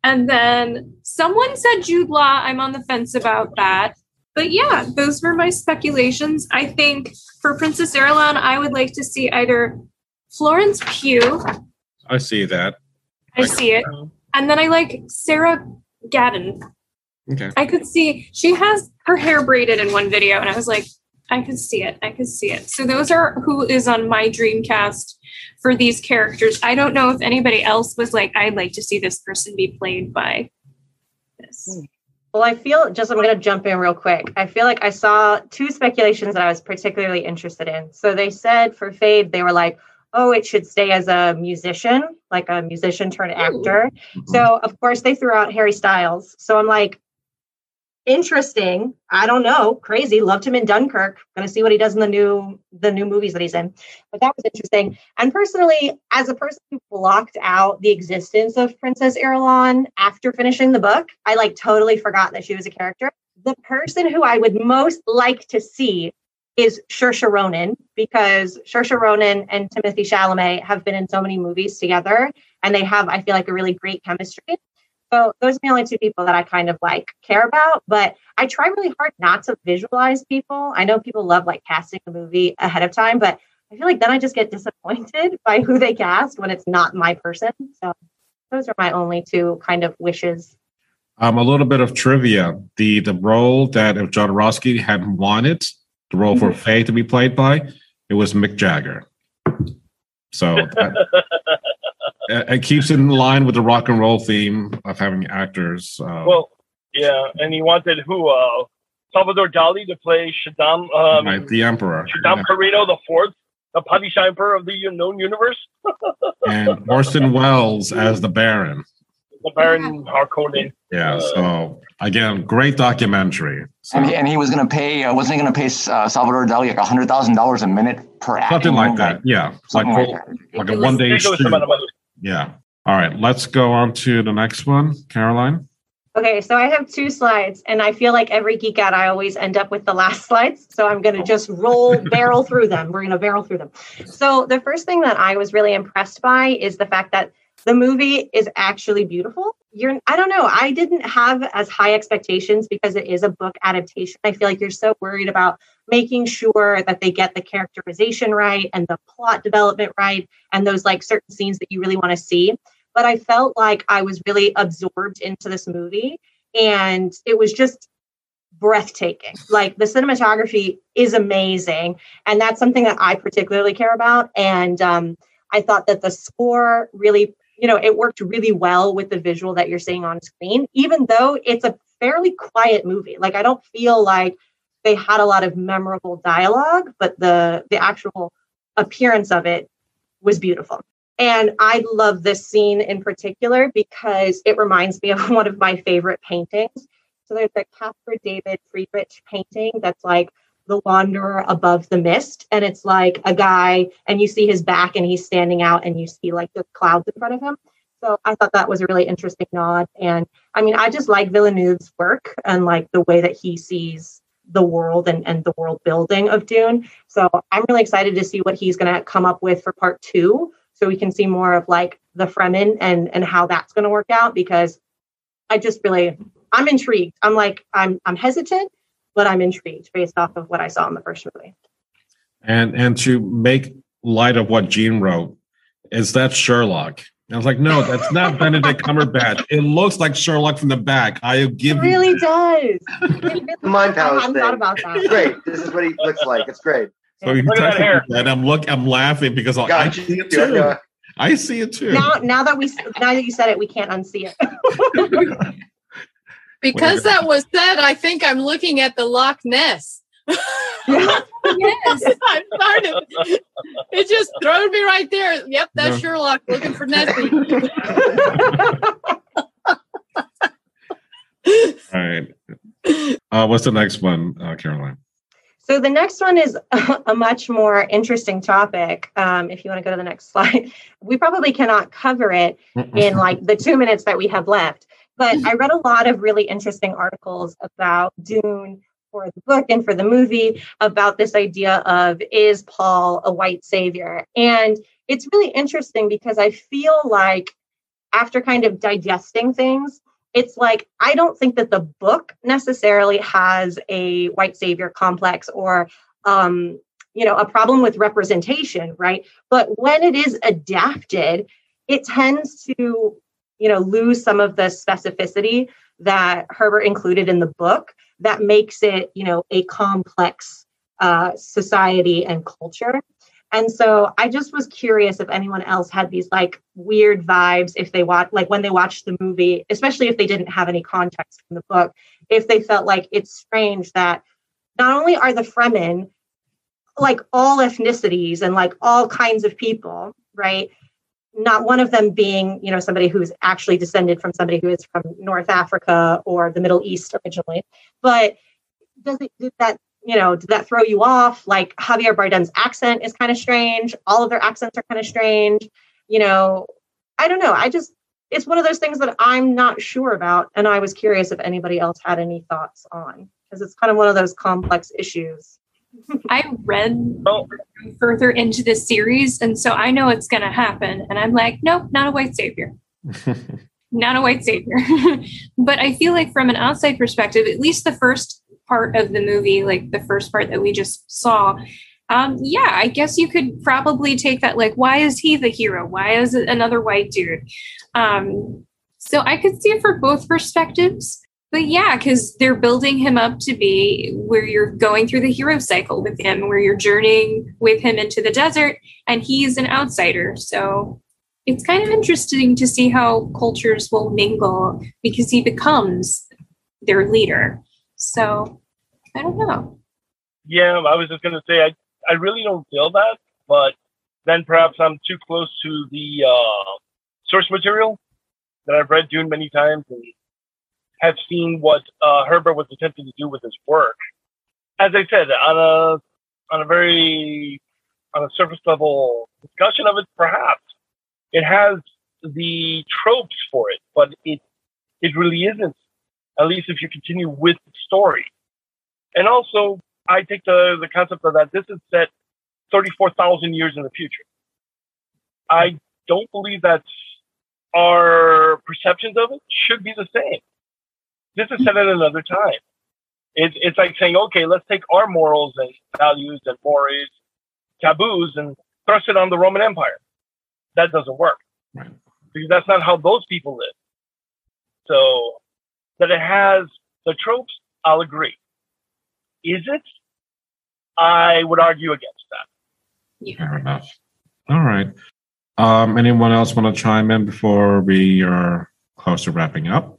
And then someone said Jude Law. I'm on the fence about that. But yeah, those were my speculations. I think for Princess Irulan, I would like to see either Florence Pugh. I see that. I see it. And then I like Sarah Gadon. Okay. I could see she has her hair braided in one video, and I was like, I could see it. I could see it. So those are who is on my dream cast for these characters. I don't know if anybody else was like, I'd like to see this person be played by this. Hmm. Well, I feel just I'm going to jump in real quick. I feel like I saw two speculations that I was particularly interested in. So they said for Feyd, they were like, oh, it should stay as a musician, like a musician turned actor. So of course they threw out Harry Styles. So I'm like, interesting. I don't know, crazy. Loved him in Dunkirk. Going to see what he does in the new the new movies that he's in. But that was interesting. And personally, as a person who blocked out the existence of Princess Irulan after finishing the book, I like totally forgot that she was a character. The person who I would most like to see is Saoirse Ronan because Saoirse Ronan and Timothée Chalamet have been in so many movies together, and they have, I feel like, a really great chemistry. So those are the only two people that I kind of like care about. But I try really hard not to visualize people. I know people love like casting a movie ahead of time, but I feel like then I just get disappointed by who they cast when it's not my person. So those are my only two kind of wishes. Um, a little bit of trivia: the the role that if Jodorowsky had wanted the role for Faye to be played by, it was Mick Jagger. So that, it it keeps it in line with the rock and roll theme of having actors. Uh, Well, yeah, and he wanted who? Uh, Salvador Dali to play Shaddam. Um, right, the Emperor Shaddam Corrino the Fourth, the Padishah Emperor of the known universe, and Orson Welles as the Baron. the Baron Harkonnen. Yeah. So again, great documentary. So, And he, and he was going to pay, uh, wasn't he going to pay uh, Salvador Dali like hundred thousand dollars a minute per acting? something like room? that. Yeah. Like something like full- like a one day Ridiculous shoot. amount of money. Yeah. All right. Let's go on to the next one, Caroline. Okay, so I have two slides, and I feel like every geek out, I always end up with the last slides. So I'm going to oh. just roll, barrel through them. We're going to barrel through them. So the first thing that I was really impressed by is the fact that the movie is actually beautiful. You're, I don't know, I didn't have as high expectations because it is a book adaptation. I feel like you're so worried about making sure that they get the characterization right and the plot development right and those like certain scenes that you really want to see but I felt like I was really absorbed into this movie and it was just breathtaking. Like the cinematography is amazing and that's something that I particularly care about and um, I thought that the score really you know it worked really well with the visual that you're seeing on screen even though it's a fairly quiet movie. Like I don't feel like they had a lot of memorable dialogue but the the actual appearance of it was beautiful. And I love this scene in particular because it reminds me of one of my favorite paintings. So there's a Caspar David Friedrich painting that's like the wanderer above the mist. And it's like a guy, and you see his back and he's standing out, and you see like the clouds in front of him. So I thought that was a really interesting nod. And I mean, I just like Villeneuve's work and like the way that he sees the world and, and the world building of Dune. So I'm really excited to see what he's going to come up with for part two. So we can see more of like the Fremen and and how that's going to work out because I just really I'm intrigued. I'm like I'm I'm hesitant, but I'm intrigued based off of what I saw in the first movie. And and to make light of what Gene wrote, is that Sherlock? And I was like, no, that's not Benedict Cumberbatch. It looks like Sherlock from the back. I give It you really does. The mind I palace hadn't thing. thought about that. It's great. This is what he looks like. It's great. So he Look at that hair. and I'm look, I'm laughing because I Got see it too. Yeah. I see it too. Now now that we now that you said it, we can't unsee it. Because that was said, I think I'm looking at the Loch Ness. Yes. I'm starting to, it just thrown me right there. Yep, that's Yeah. Sherlock looking for Nessie. All right. Uh, what's the next one, uh, Caroline? So the next one is a much more interesting topic. Um, if you want to go to the next slide, we probably cannot cover it in like the two minutes that we have left. But I read a lot of really interesting articles about Dune for the book and for the movie about this idea of is Paul a white savior? And it's really interesting because I feel like after kind of digesting things, it's like I don't think that the book necessarily has a white savior complex or um, you know a problem with representation, right? But when it is adapted, it tends to you know lose some of the specificity that Herbert included in the book that makes it you know a complex uh, society and culture. And so I just was curious if anyone else had these like weird vibes if they watch like when they watched the movie, especially if they didn't have any context from the book, if they felt like it's strange that not only are the Fremen like all ethnicities and like all kinds of people, right? Not one of them being, you know, somebody who's actually descended from somebody who is from North Africa or the Middle East originally, but does it did that you know, did that throw you off? Like Javier Bardem's accent is kind of strange. All of their accents are kind of strange. You know, I don't know. I just, it's one of those things that I'm not sure about. And I was curious if anybody else had any thoughts on, because it's kind of one of those complex issues. I read further into this series, and so I know it's going to happen. And I'm like, nope, not a white savior. not a white savior. but I feel like from an outside perspective, at least the first part of the movie, like the first part that we just saw, um, yeah, I guess you could probably take that like, why is he the hero? Why is it another white dude? Um, so I could see it for both perspectives. But yeah, because they're building him up to be where you're going through the hero cycle with him, where you're journeying with him into the desert, and he's an outsider. So it's kind of interesting to see how cultures will mingle because he becomes their leader. So I don't know. Yeah, I was just gonna say I I really don't feel that, but then perhaps I'm too close to the uh, source material that I've read Dune many times and have seen what uh, Herbert was attempting to do with his work. As I said, on a on a very on a surface level discussion of it, perhaps it has the tropes for it, but it it really isn't. At least if you continue with the story. And also, I take the, the concept of that this is set 34,000 years in the future. I don't believe that our perceptions of it should be the same. This is set at another time. It's, it's like saying, okay, let's take our morals and values and mores, taboos, and thrust it on the Roman Empire. That doesn't work. Right. Because that's not how those people live. So that it has the tropes, I'll agree. Is it? I would argue against that. Fair enough. All right. Um, anyone else want to chime in before we are close to wrapping up?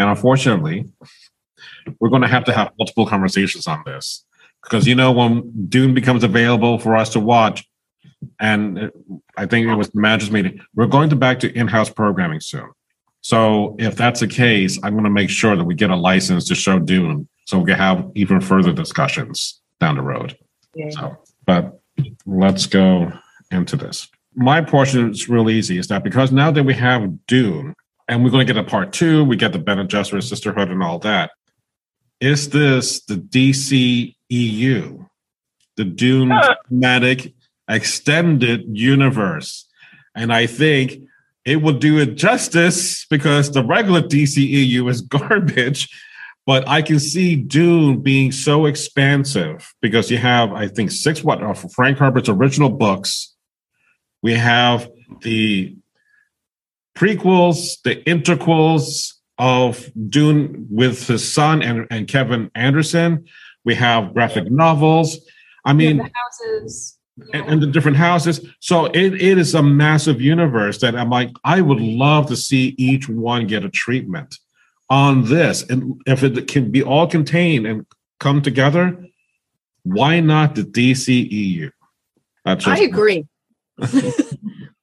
And unfortunately, we're going to have to have multiple conversations on this because you know when Dune becomes available for us to watch, and uh, I think it was the managers meeting, we're going to back to in-house programming soon. So if that's the case, I'm going to make sure that we get a license to show Dune so we can have even further discussions down the road. Yeah. So, but let's go into this. My portion is real easy is that because now that we have Dune and we're going to get a part two, we get the Bene Gesserit Sisterhood and all that. Is this the DC EU, the Dune thematic extended universe? And I think it will do it justice because the regular DCEU is garbage. But I can see Dune being so expansive because you have, I think, six what uh, Frank Herbert's original books. We have the prequels, the interquels of Dune with his son and, and Kevin Anderson. We have graphic novels. I mean, the houses. and, and the different houses. So it, it is a massive universe that I'm like, I would love to see each one get a treatment on this. And if it can be all contained and come together, why not the DCEU? That's I agree.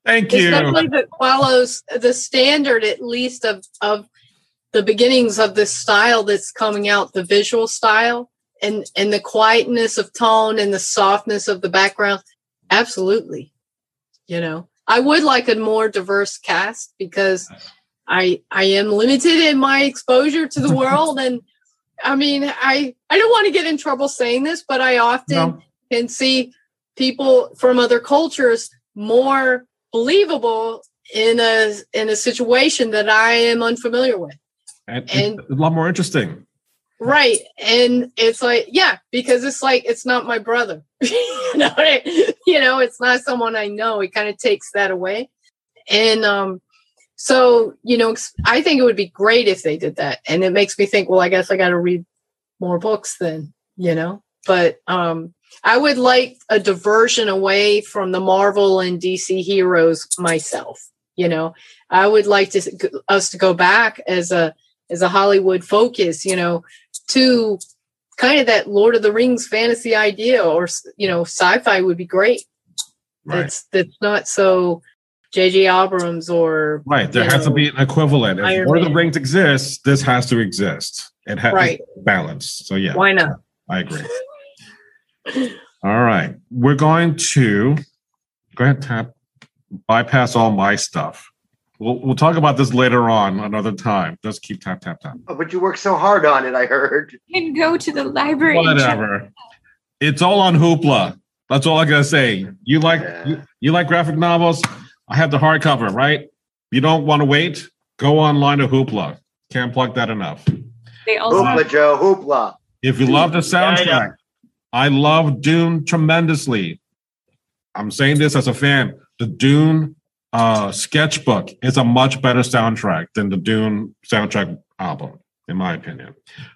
Thank you. Especially that follows the standard, at least of of the beginnings of this style that's coming out, the visual style. and and the quietness of tone and the softness of the background absolutely you know i would like a more diverse cast because i i am limited in my exposure to the world and i mean i i don't want to get in trouble saying this but i often No. can see people from other cultures more believable in a in a situation that i am unfamiliar with And, And- a lot more interesting. Right. And it's like, yeah, because it's like it's not my brother. you know, you know, it's not someone I know. It kind of takes that away. And um so, you know, I think it would be great if they did that. And it makes me think, well, I guess I got to read more books then, you know. But um I would like a diversion away from the Marvel and DC heroes myself, you know. I would like to us to go back as a as a Hollywood focus, you know, to kind of that Lord of the Rings fantasy idea, or you know, sci-fi would be great. Right. That's that's not so J.J. Abrams or Right. There has to be an equivalent. If Iron Lord of the Rings exists, this has to exist. It has Right. balance. So yeah. Why not? I agree. All right. We're going to go ahead and tap bypass all my stuff. We'll we'll talk about this later on another time. Just keep tap tap tap. Oh, but you worked so hard on it, I heard. can go to the library. Whatever. It's all on Hoopla. That's all I gotta say. You like you, you like graphic novels? I have the hardcover, right? You don't want to wait? Go online to Hoopla. Can't plug that enough. They also Hoopla, Joe, hoopla. If you love the Yeah, I know. soundtrack, I love Dune tremendously. I'm saying this as a fan. The Dune uh, sketchbook is a much better soundtrack than the Dune soundtrack album, in my opinion.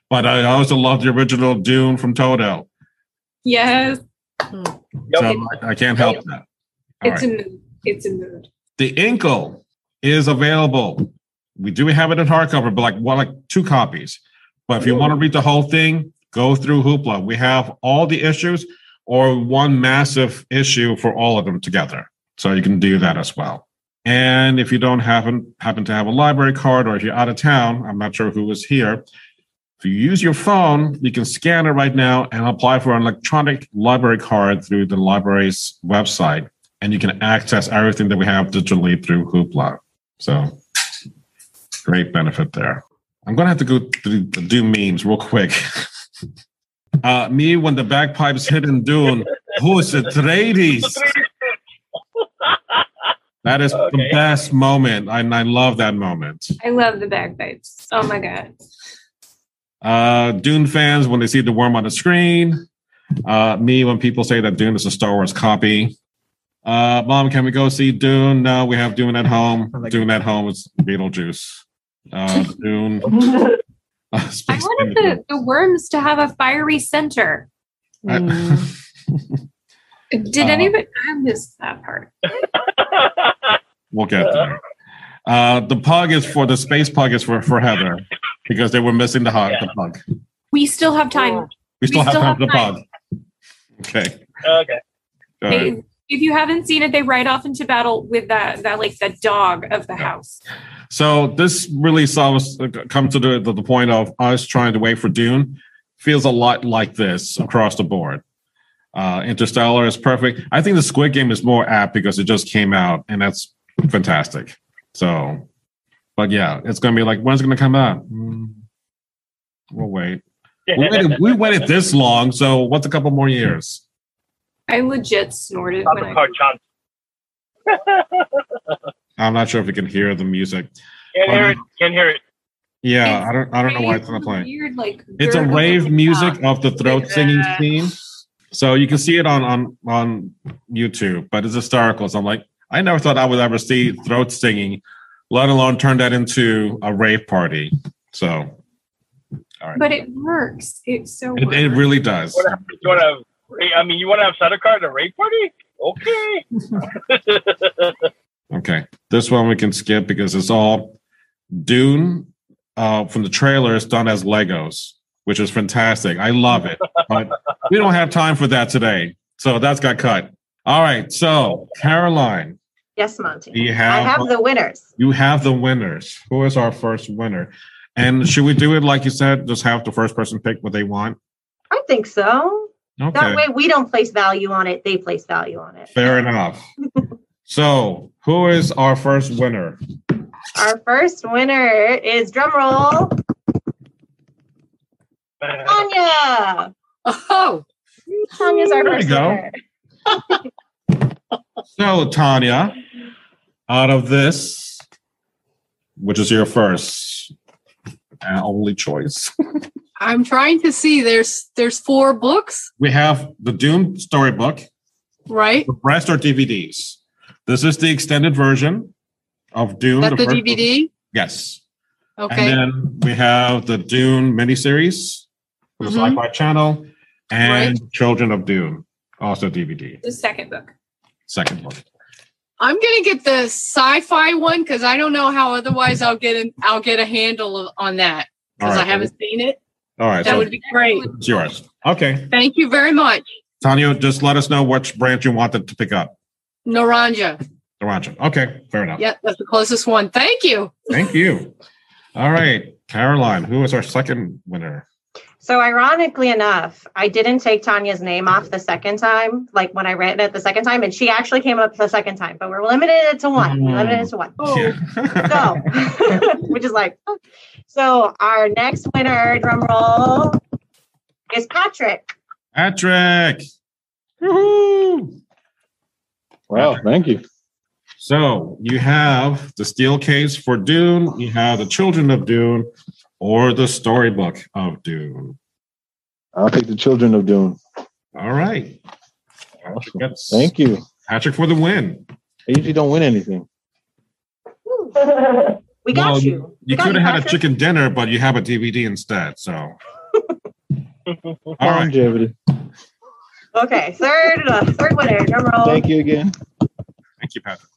But I also love the original Dune from Toto. Yes. So I, I can't help that. All It's right. a mood. It's a mood. The Incal is available. We do have it in hardcover, but like one, like two copies. But if you want to read the whole thing, go through Hoopla. We have all the issues or one massive issue for all of them together. So you can do that as well. And if you don't happen happen to have a library card or if you're out of town, I'm not sure who is here. If you use your phone, you can scan it right now and apply for an electronic library card through the library's website. And you can access everything that we have digitally through Hoopla. So great benefit there. I'm gonna have to go do memes real quick. Uh, me when the bagpipes hit in Dune, who's the ladies? That is the best moment, and I love that moment. I love the bagpipes. Oh my god. Uh, Dune fans when they see the worm on the screen. Uh, me when people say that Dune is a Star Wars copy. Uh, Mom, can we go see Dune? No, we have Dune at home. Dune at home is Beetlejuice. Uh, Dune. I wanted the, the worms to have a fiery center. I- Did Uh, anybody? I missed that part. We'll get there. Uh, the pug is for the space pug is for, for Heather because they were missing the hug, the pug. We still have time. We still have still time for the time. pug. Okay. Okay. All right. They, if you haven't seen it, they ride off into battle with that that like the dog of the house. So this really saw us uh, come to the, the, the point of us trying to wait for Dune. Feels a lot like this across the board. Uh, Interstellar is perfect. I think the Squid Game is more apt because it just came out and that's fantastic. So, but yeah, it's going to be like, when's it going to come out? Mm, we'll wait. We waited, we waited this long, so what's a couple more years? I legit snorted Not when I. I'm not sure if you can hear the music. Can't hear it. Um, can't hear it. Yeah, I don't. I don't know why it's not playing. Weird, like It's a rave music top. of the throat singing scene. So you can see it on on on YouTube, but it's hysterical. So I'm like, I never thought I would ever see throat singing, let alone turn that into a rave party. So, all right, But it works. It's so. it, it really does. You want to? I mean, you want to have Sardaukar at a rape party? Okay. Okay, this one we can skip because it's all Dune uh, from the trailers done as Legos, which is fantastic. I love it, but we don't have time for that today, so that's got cut. All right, so Caroline, Yes, Monty. do you I have have the winners. you have the winners. Who is our first winner? And should we do it like you said? Just have the first person pick what they want. I think so. Okay. That way we don't place value on it, they place value on it. Fair enough. So, who is our first winner? Our first winner is drumroll. Tanya. Oh, Tanya's our There first you go. winner. So, Tanya, out of this, which is your first and only choice? I'm trying to see. There's there's four books, We have the Dune storybook. right? The rest are DVDs. This is the extended version of Dune. That's the first book. DVD. Yes. Okay. And then we have the Dune miniseries for the Mhm. Sci-Fi Channel and Children of Dune, also DVD. The second book. Second book. I'm gonna get the sci-fi one because I don't know how otherwise I'll get an I'll get a handle on that because All I haven't seen it. All right. That so would be great. it's yours. Okay. Thank you very much, Tanya, just let us know which branch you wanted to pick up. Naranja. Naranja. Okay. Fair enough. Yep, that's the closest one. Thank you. Thank you. All right. Caroline, who is our second winner? So ironically enough, I didn't take Tanya's name off the second time, like when I read it the second time, and she actually came up the second time, but we're limited it to one. We're limited it to one. Oh. So, which is like, so our next winner, drum roll, is Patrick. Patrick. Woohoo! Wow, thank you. So you have the steel case for Dune, you have the Children of Dune, or the storybook of Dune. I'll take the Children of Dune. All right. Patrick gets- Thank you. Patrick for the win. I usually don't win anything. We got Well, you. We You could have had a chicken dinner, but you have a DVD instead. So all right. Longevity. Okay, third uh, third winner, drum roll. Thank you again. Thank you, Patrick.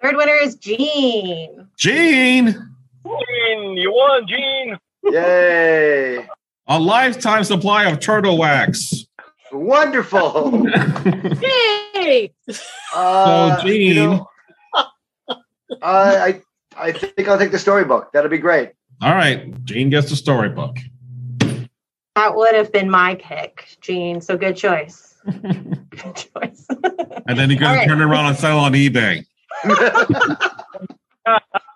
Third winner is Gene. Gene, Gene, you won, Gene. Yay! a lifetime supply of turtle wax. Wonderful. Yay! Uh, so Gene, you know, I I think I'll take the storybook. That'll be great. all right, Gene gets the storybook. That would have been my pick, Gene. So good choice. good choice. And then you're gonna All right. turn around and sell on eBay.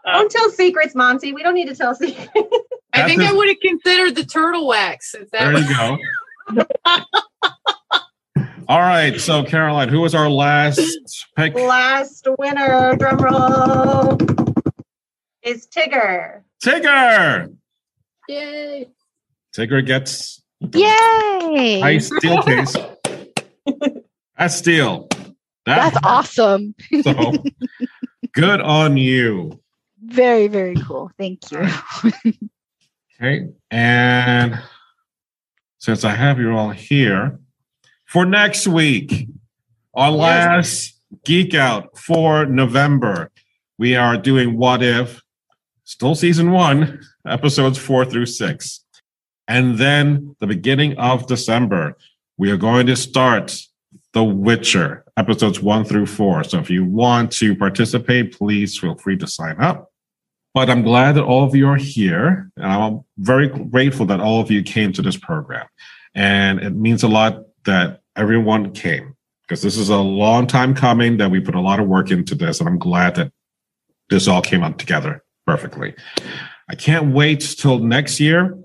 Uh, don't tell secrets, Monty. We don't need to tell secrets. I think That's I a- would have considered the turtle wax. If that There you go. All right, so Caroline, who was our last pick? Last winner, drum roll, is Tigger. Tigger. Yay! Tigger gets Yay! ice steel case. That's steel. That's awesome. So good on you. Very, very cool. Thank you. Okay. And since I have you all here, for next week, our last geek out for November, we are doing What If, still season one, episodes four through six. And then the beginning of December, we are going to start The Witcher, episodes one through four. So if you want to participate, please feel free to sign up. But I'm glad that all of you are here. And I'm very grateful that all of you came to this program. And it means a lot that everyone came because this is a long time coming that we put a lot of work into this. And I'm glad that this all came out together perfectly. I can't wait till next year.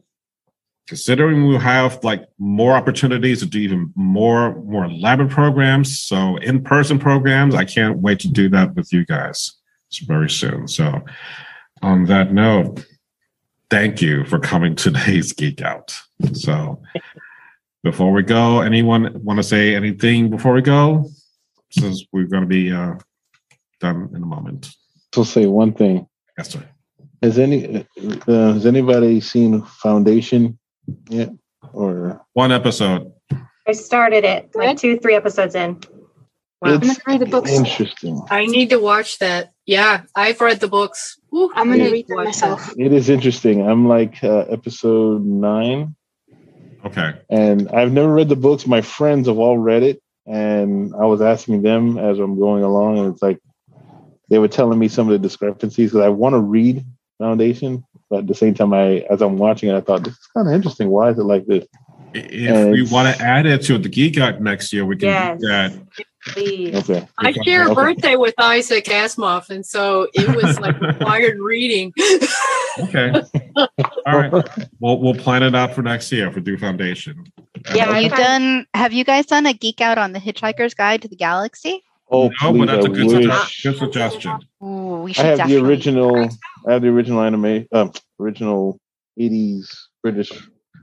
Considering we'll have like more opportunities to do even more more elaborate programs, so in-person programs, I can't wait to do that with you guys very soon. So on that note, thank you for coming today's Geek Out. So before we go, anyone want to say anything before we go? Since we're going to be uh, done in a moment. So say one thing. Yes, sir. Has any uh, has anybody seen Foundation yet? Or One episode. I started it like two, three episodes in. It's read the books. interesting. I need to watch that. Yeah, I've read the books. Ooh, I'm gonna I need read to them myself. It is interesting. I'm like uh, episode nine, Okay. and I've never read the books. My friends have all read it, and I was asking them as I'm going along, and it's like they were telling me some of the discrepancies because I want to read Foundation, but at the same time, I as I'm watching it, I thought this is kind of interesting. Why is it like this? if And we want to add it to the Geek Out next year, we can Yes. do that. Please. Okay. I share a Okay. birthday with Isaac Asimov, and so it was like required reading. Okay. All right. We'll we'll plan it out for next year for Do Foundation. Yeah, Have I you done? Have you guys done a geek out on the Hitchhiker's Guide to the Galaxy? Oh, No, please, but that's I a good, wish. good suggestion. Ooh, we should I should have the original. I have the original anime, um, original '80s British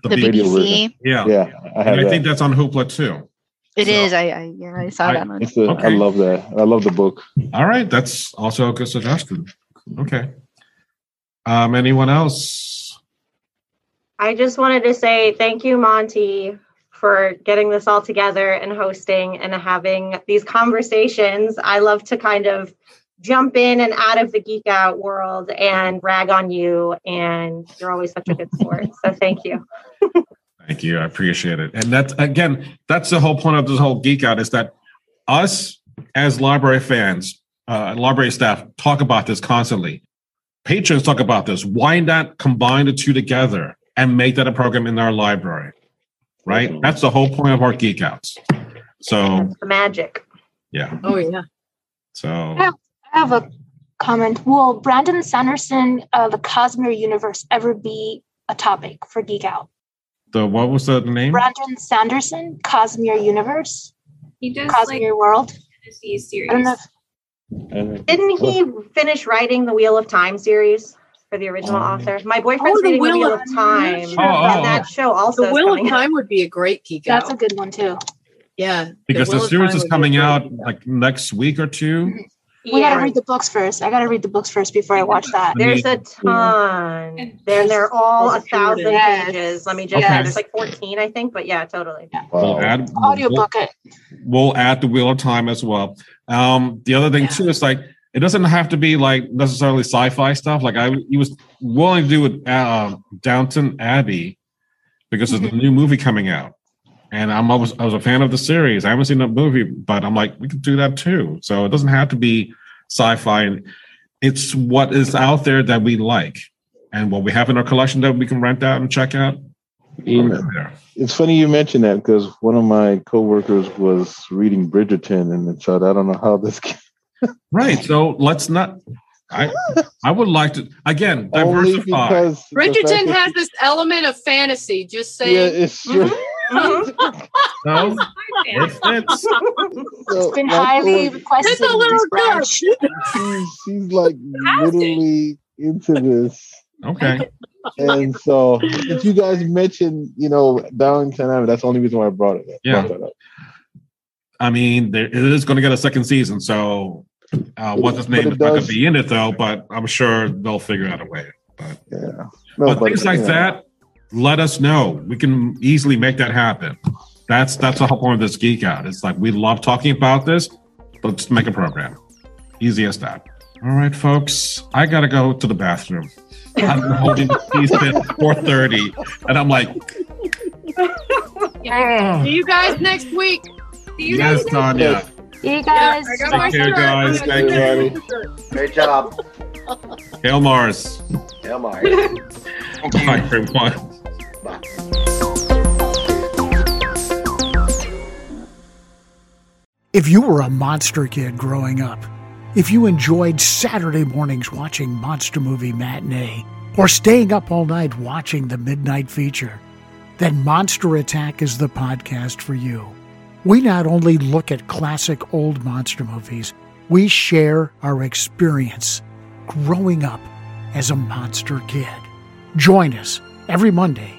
The The radio BBC. version. Yeah. Yeah, I have And I that. think that's on Hoopla too. It So- is. I, I yeah, I saw I- that on. It's a, I Okay. love that. I love the book. All right. That's also a good suggestion. Okay. Um, anyone else? I just wanted to say thank you, Monty, for getting this all together and hosting and having these conversations. I love to kind of jump in and out of the geek out world and rag on you, and you're always such a good sport. So thank you. Thank you. I appreciate it. And that's again, that's the whole point of this whole geek out is that us as library fans, uh, library staff talk about this constantly. Patrons talk about this. Why not combine the two together and make that a program in our library? Right? That's the whole point of our geek outs. So The magic. yeah. Oh yeah. So I have a comment. Will Brandon Sanderson, uh, the Cosmere universe, ever be a topic for Geek Out? The what was the name? Brandon Sanderson, Cosmere universe, He does Cosmere like world. fantasy series. I don't know. If, Didn't he finish writing the Wheel of Time series for the original oh, author? My oh, boyfriend's Oh, the reading the Wheel Wheel of of Time, Oh, oh, and that show also The Wheel of coming out. Time would be a great geek that's out. a good one too. yeah. Because the Wheel of series is would be a coming out like next week or two. Mm-hmm. We Yeah. gotta read the books first. I gotta read the books first before I watch that. There's a ton. They're, they're all a thousand Yes. pages. Let me just Okay. say, there's like 14, I think, but yeah, totally. We'll add Audiobook it. we'll add the wheel of time as well. Um, the other thing too is like it doesn't have to be like necessarily sci-fi stuff. Like I, he was willing to do with uh, Downton Abbey because there's a new movie coming out, and I'm always I was a fan of the series. I haven't seen the movie, but I'm like we could do that too. So it doesn't have to be sci-fi, and it's what is out there that we like, and what we have in our collection that we can rent out and check out. You know, it's funny you mentioned that because one of my coworkers was reading Bridgerton, and it said, I don't know how this. Right. So let's not. I I would like to again diversify. because the fact Bridgerton has this element of fantasy. Just saying. Yeah, it's mm-hmm. true. No, it fits. It's been my highly requested. It's a little this she's, she's like literally into this. Okay. And so, if you guys mentioned, you know, Downton Abbey, that's the only reason why I brought it. up. Yeah. Brought that up. I mean, there, it is going to get a second season. So, uh, what's his name it is not going to be in it though. But I'm sure they'll figure out a way. But, Yeah. but, but, things like you know, that, let us know. We can easily make that happen. That's that's the whole point of this geek out. It's like we love talking about this. Let's make a program. Easy as that. All right, folks. I gotta go to the bathroom. I've been holding these since 4:30, and I'm like, ah. See you guys next week. See you yes, Tanya. See you guys. I got my Take care, shirt. guys. I got Thank you. shirt. Great job. Hail Mars. Hail Mars. Bye, everyone. If you were a monster kid growing up, if you enjoyed Saturday mornings watching Monster Movie Matinee, or staying up all night watching the Midnight Feature, then Monster Attack is the podcast for you. We not only look at classic old monster movies, we share our experience growing up as a monster kid. Join us every Monday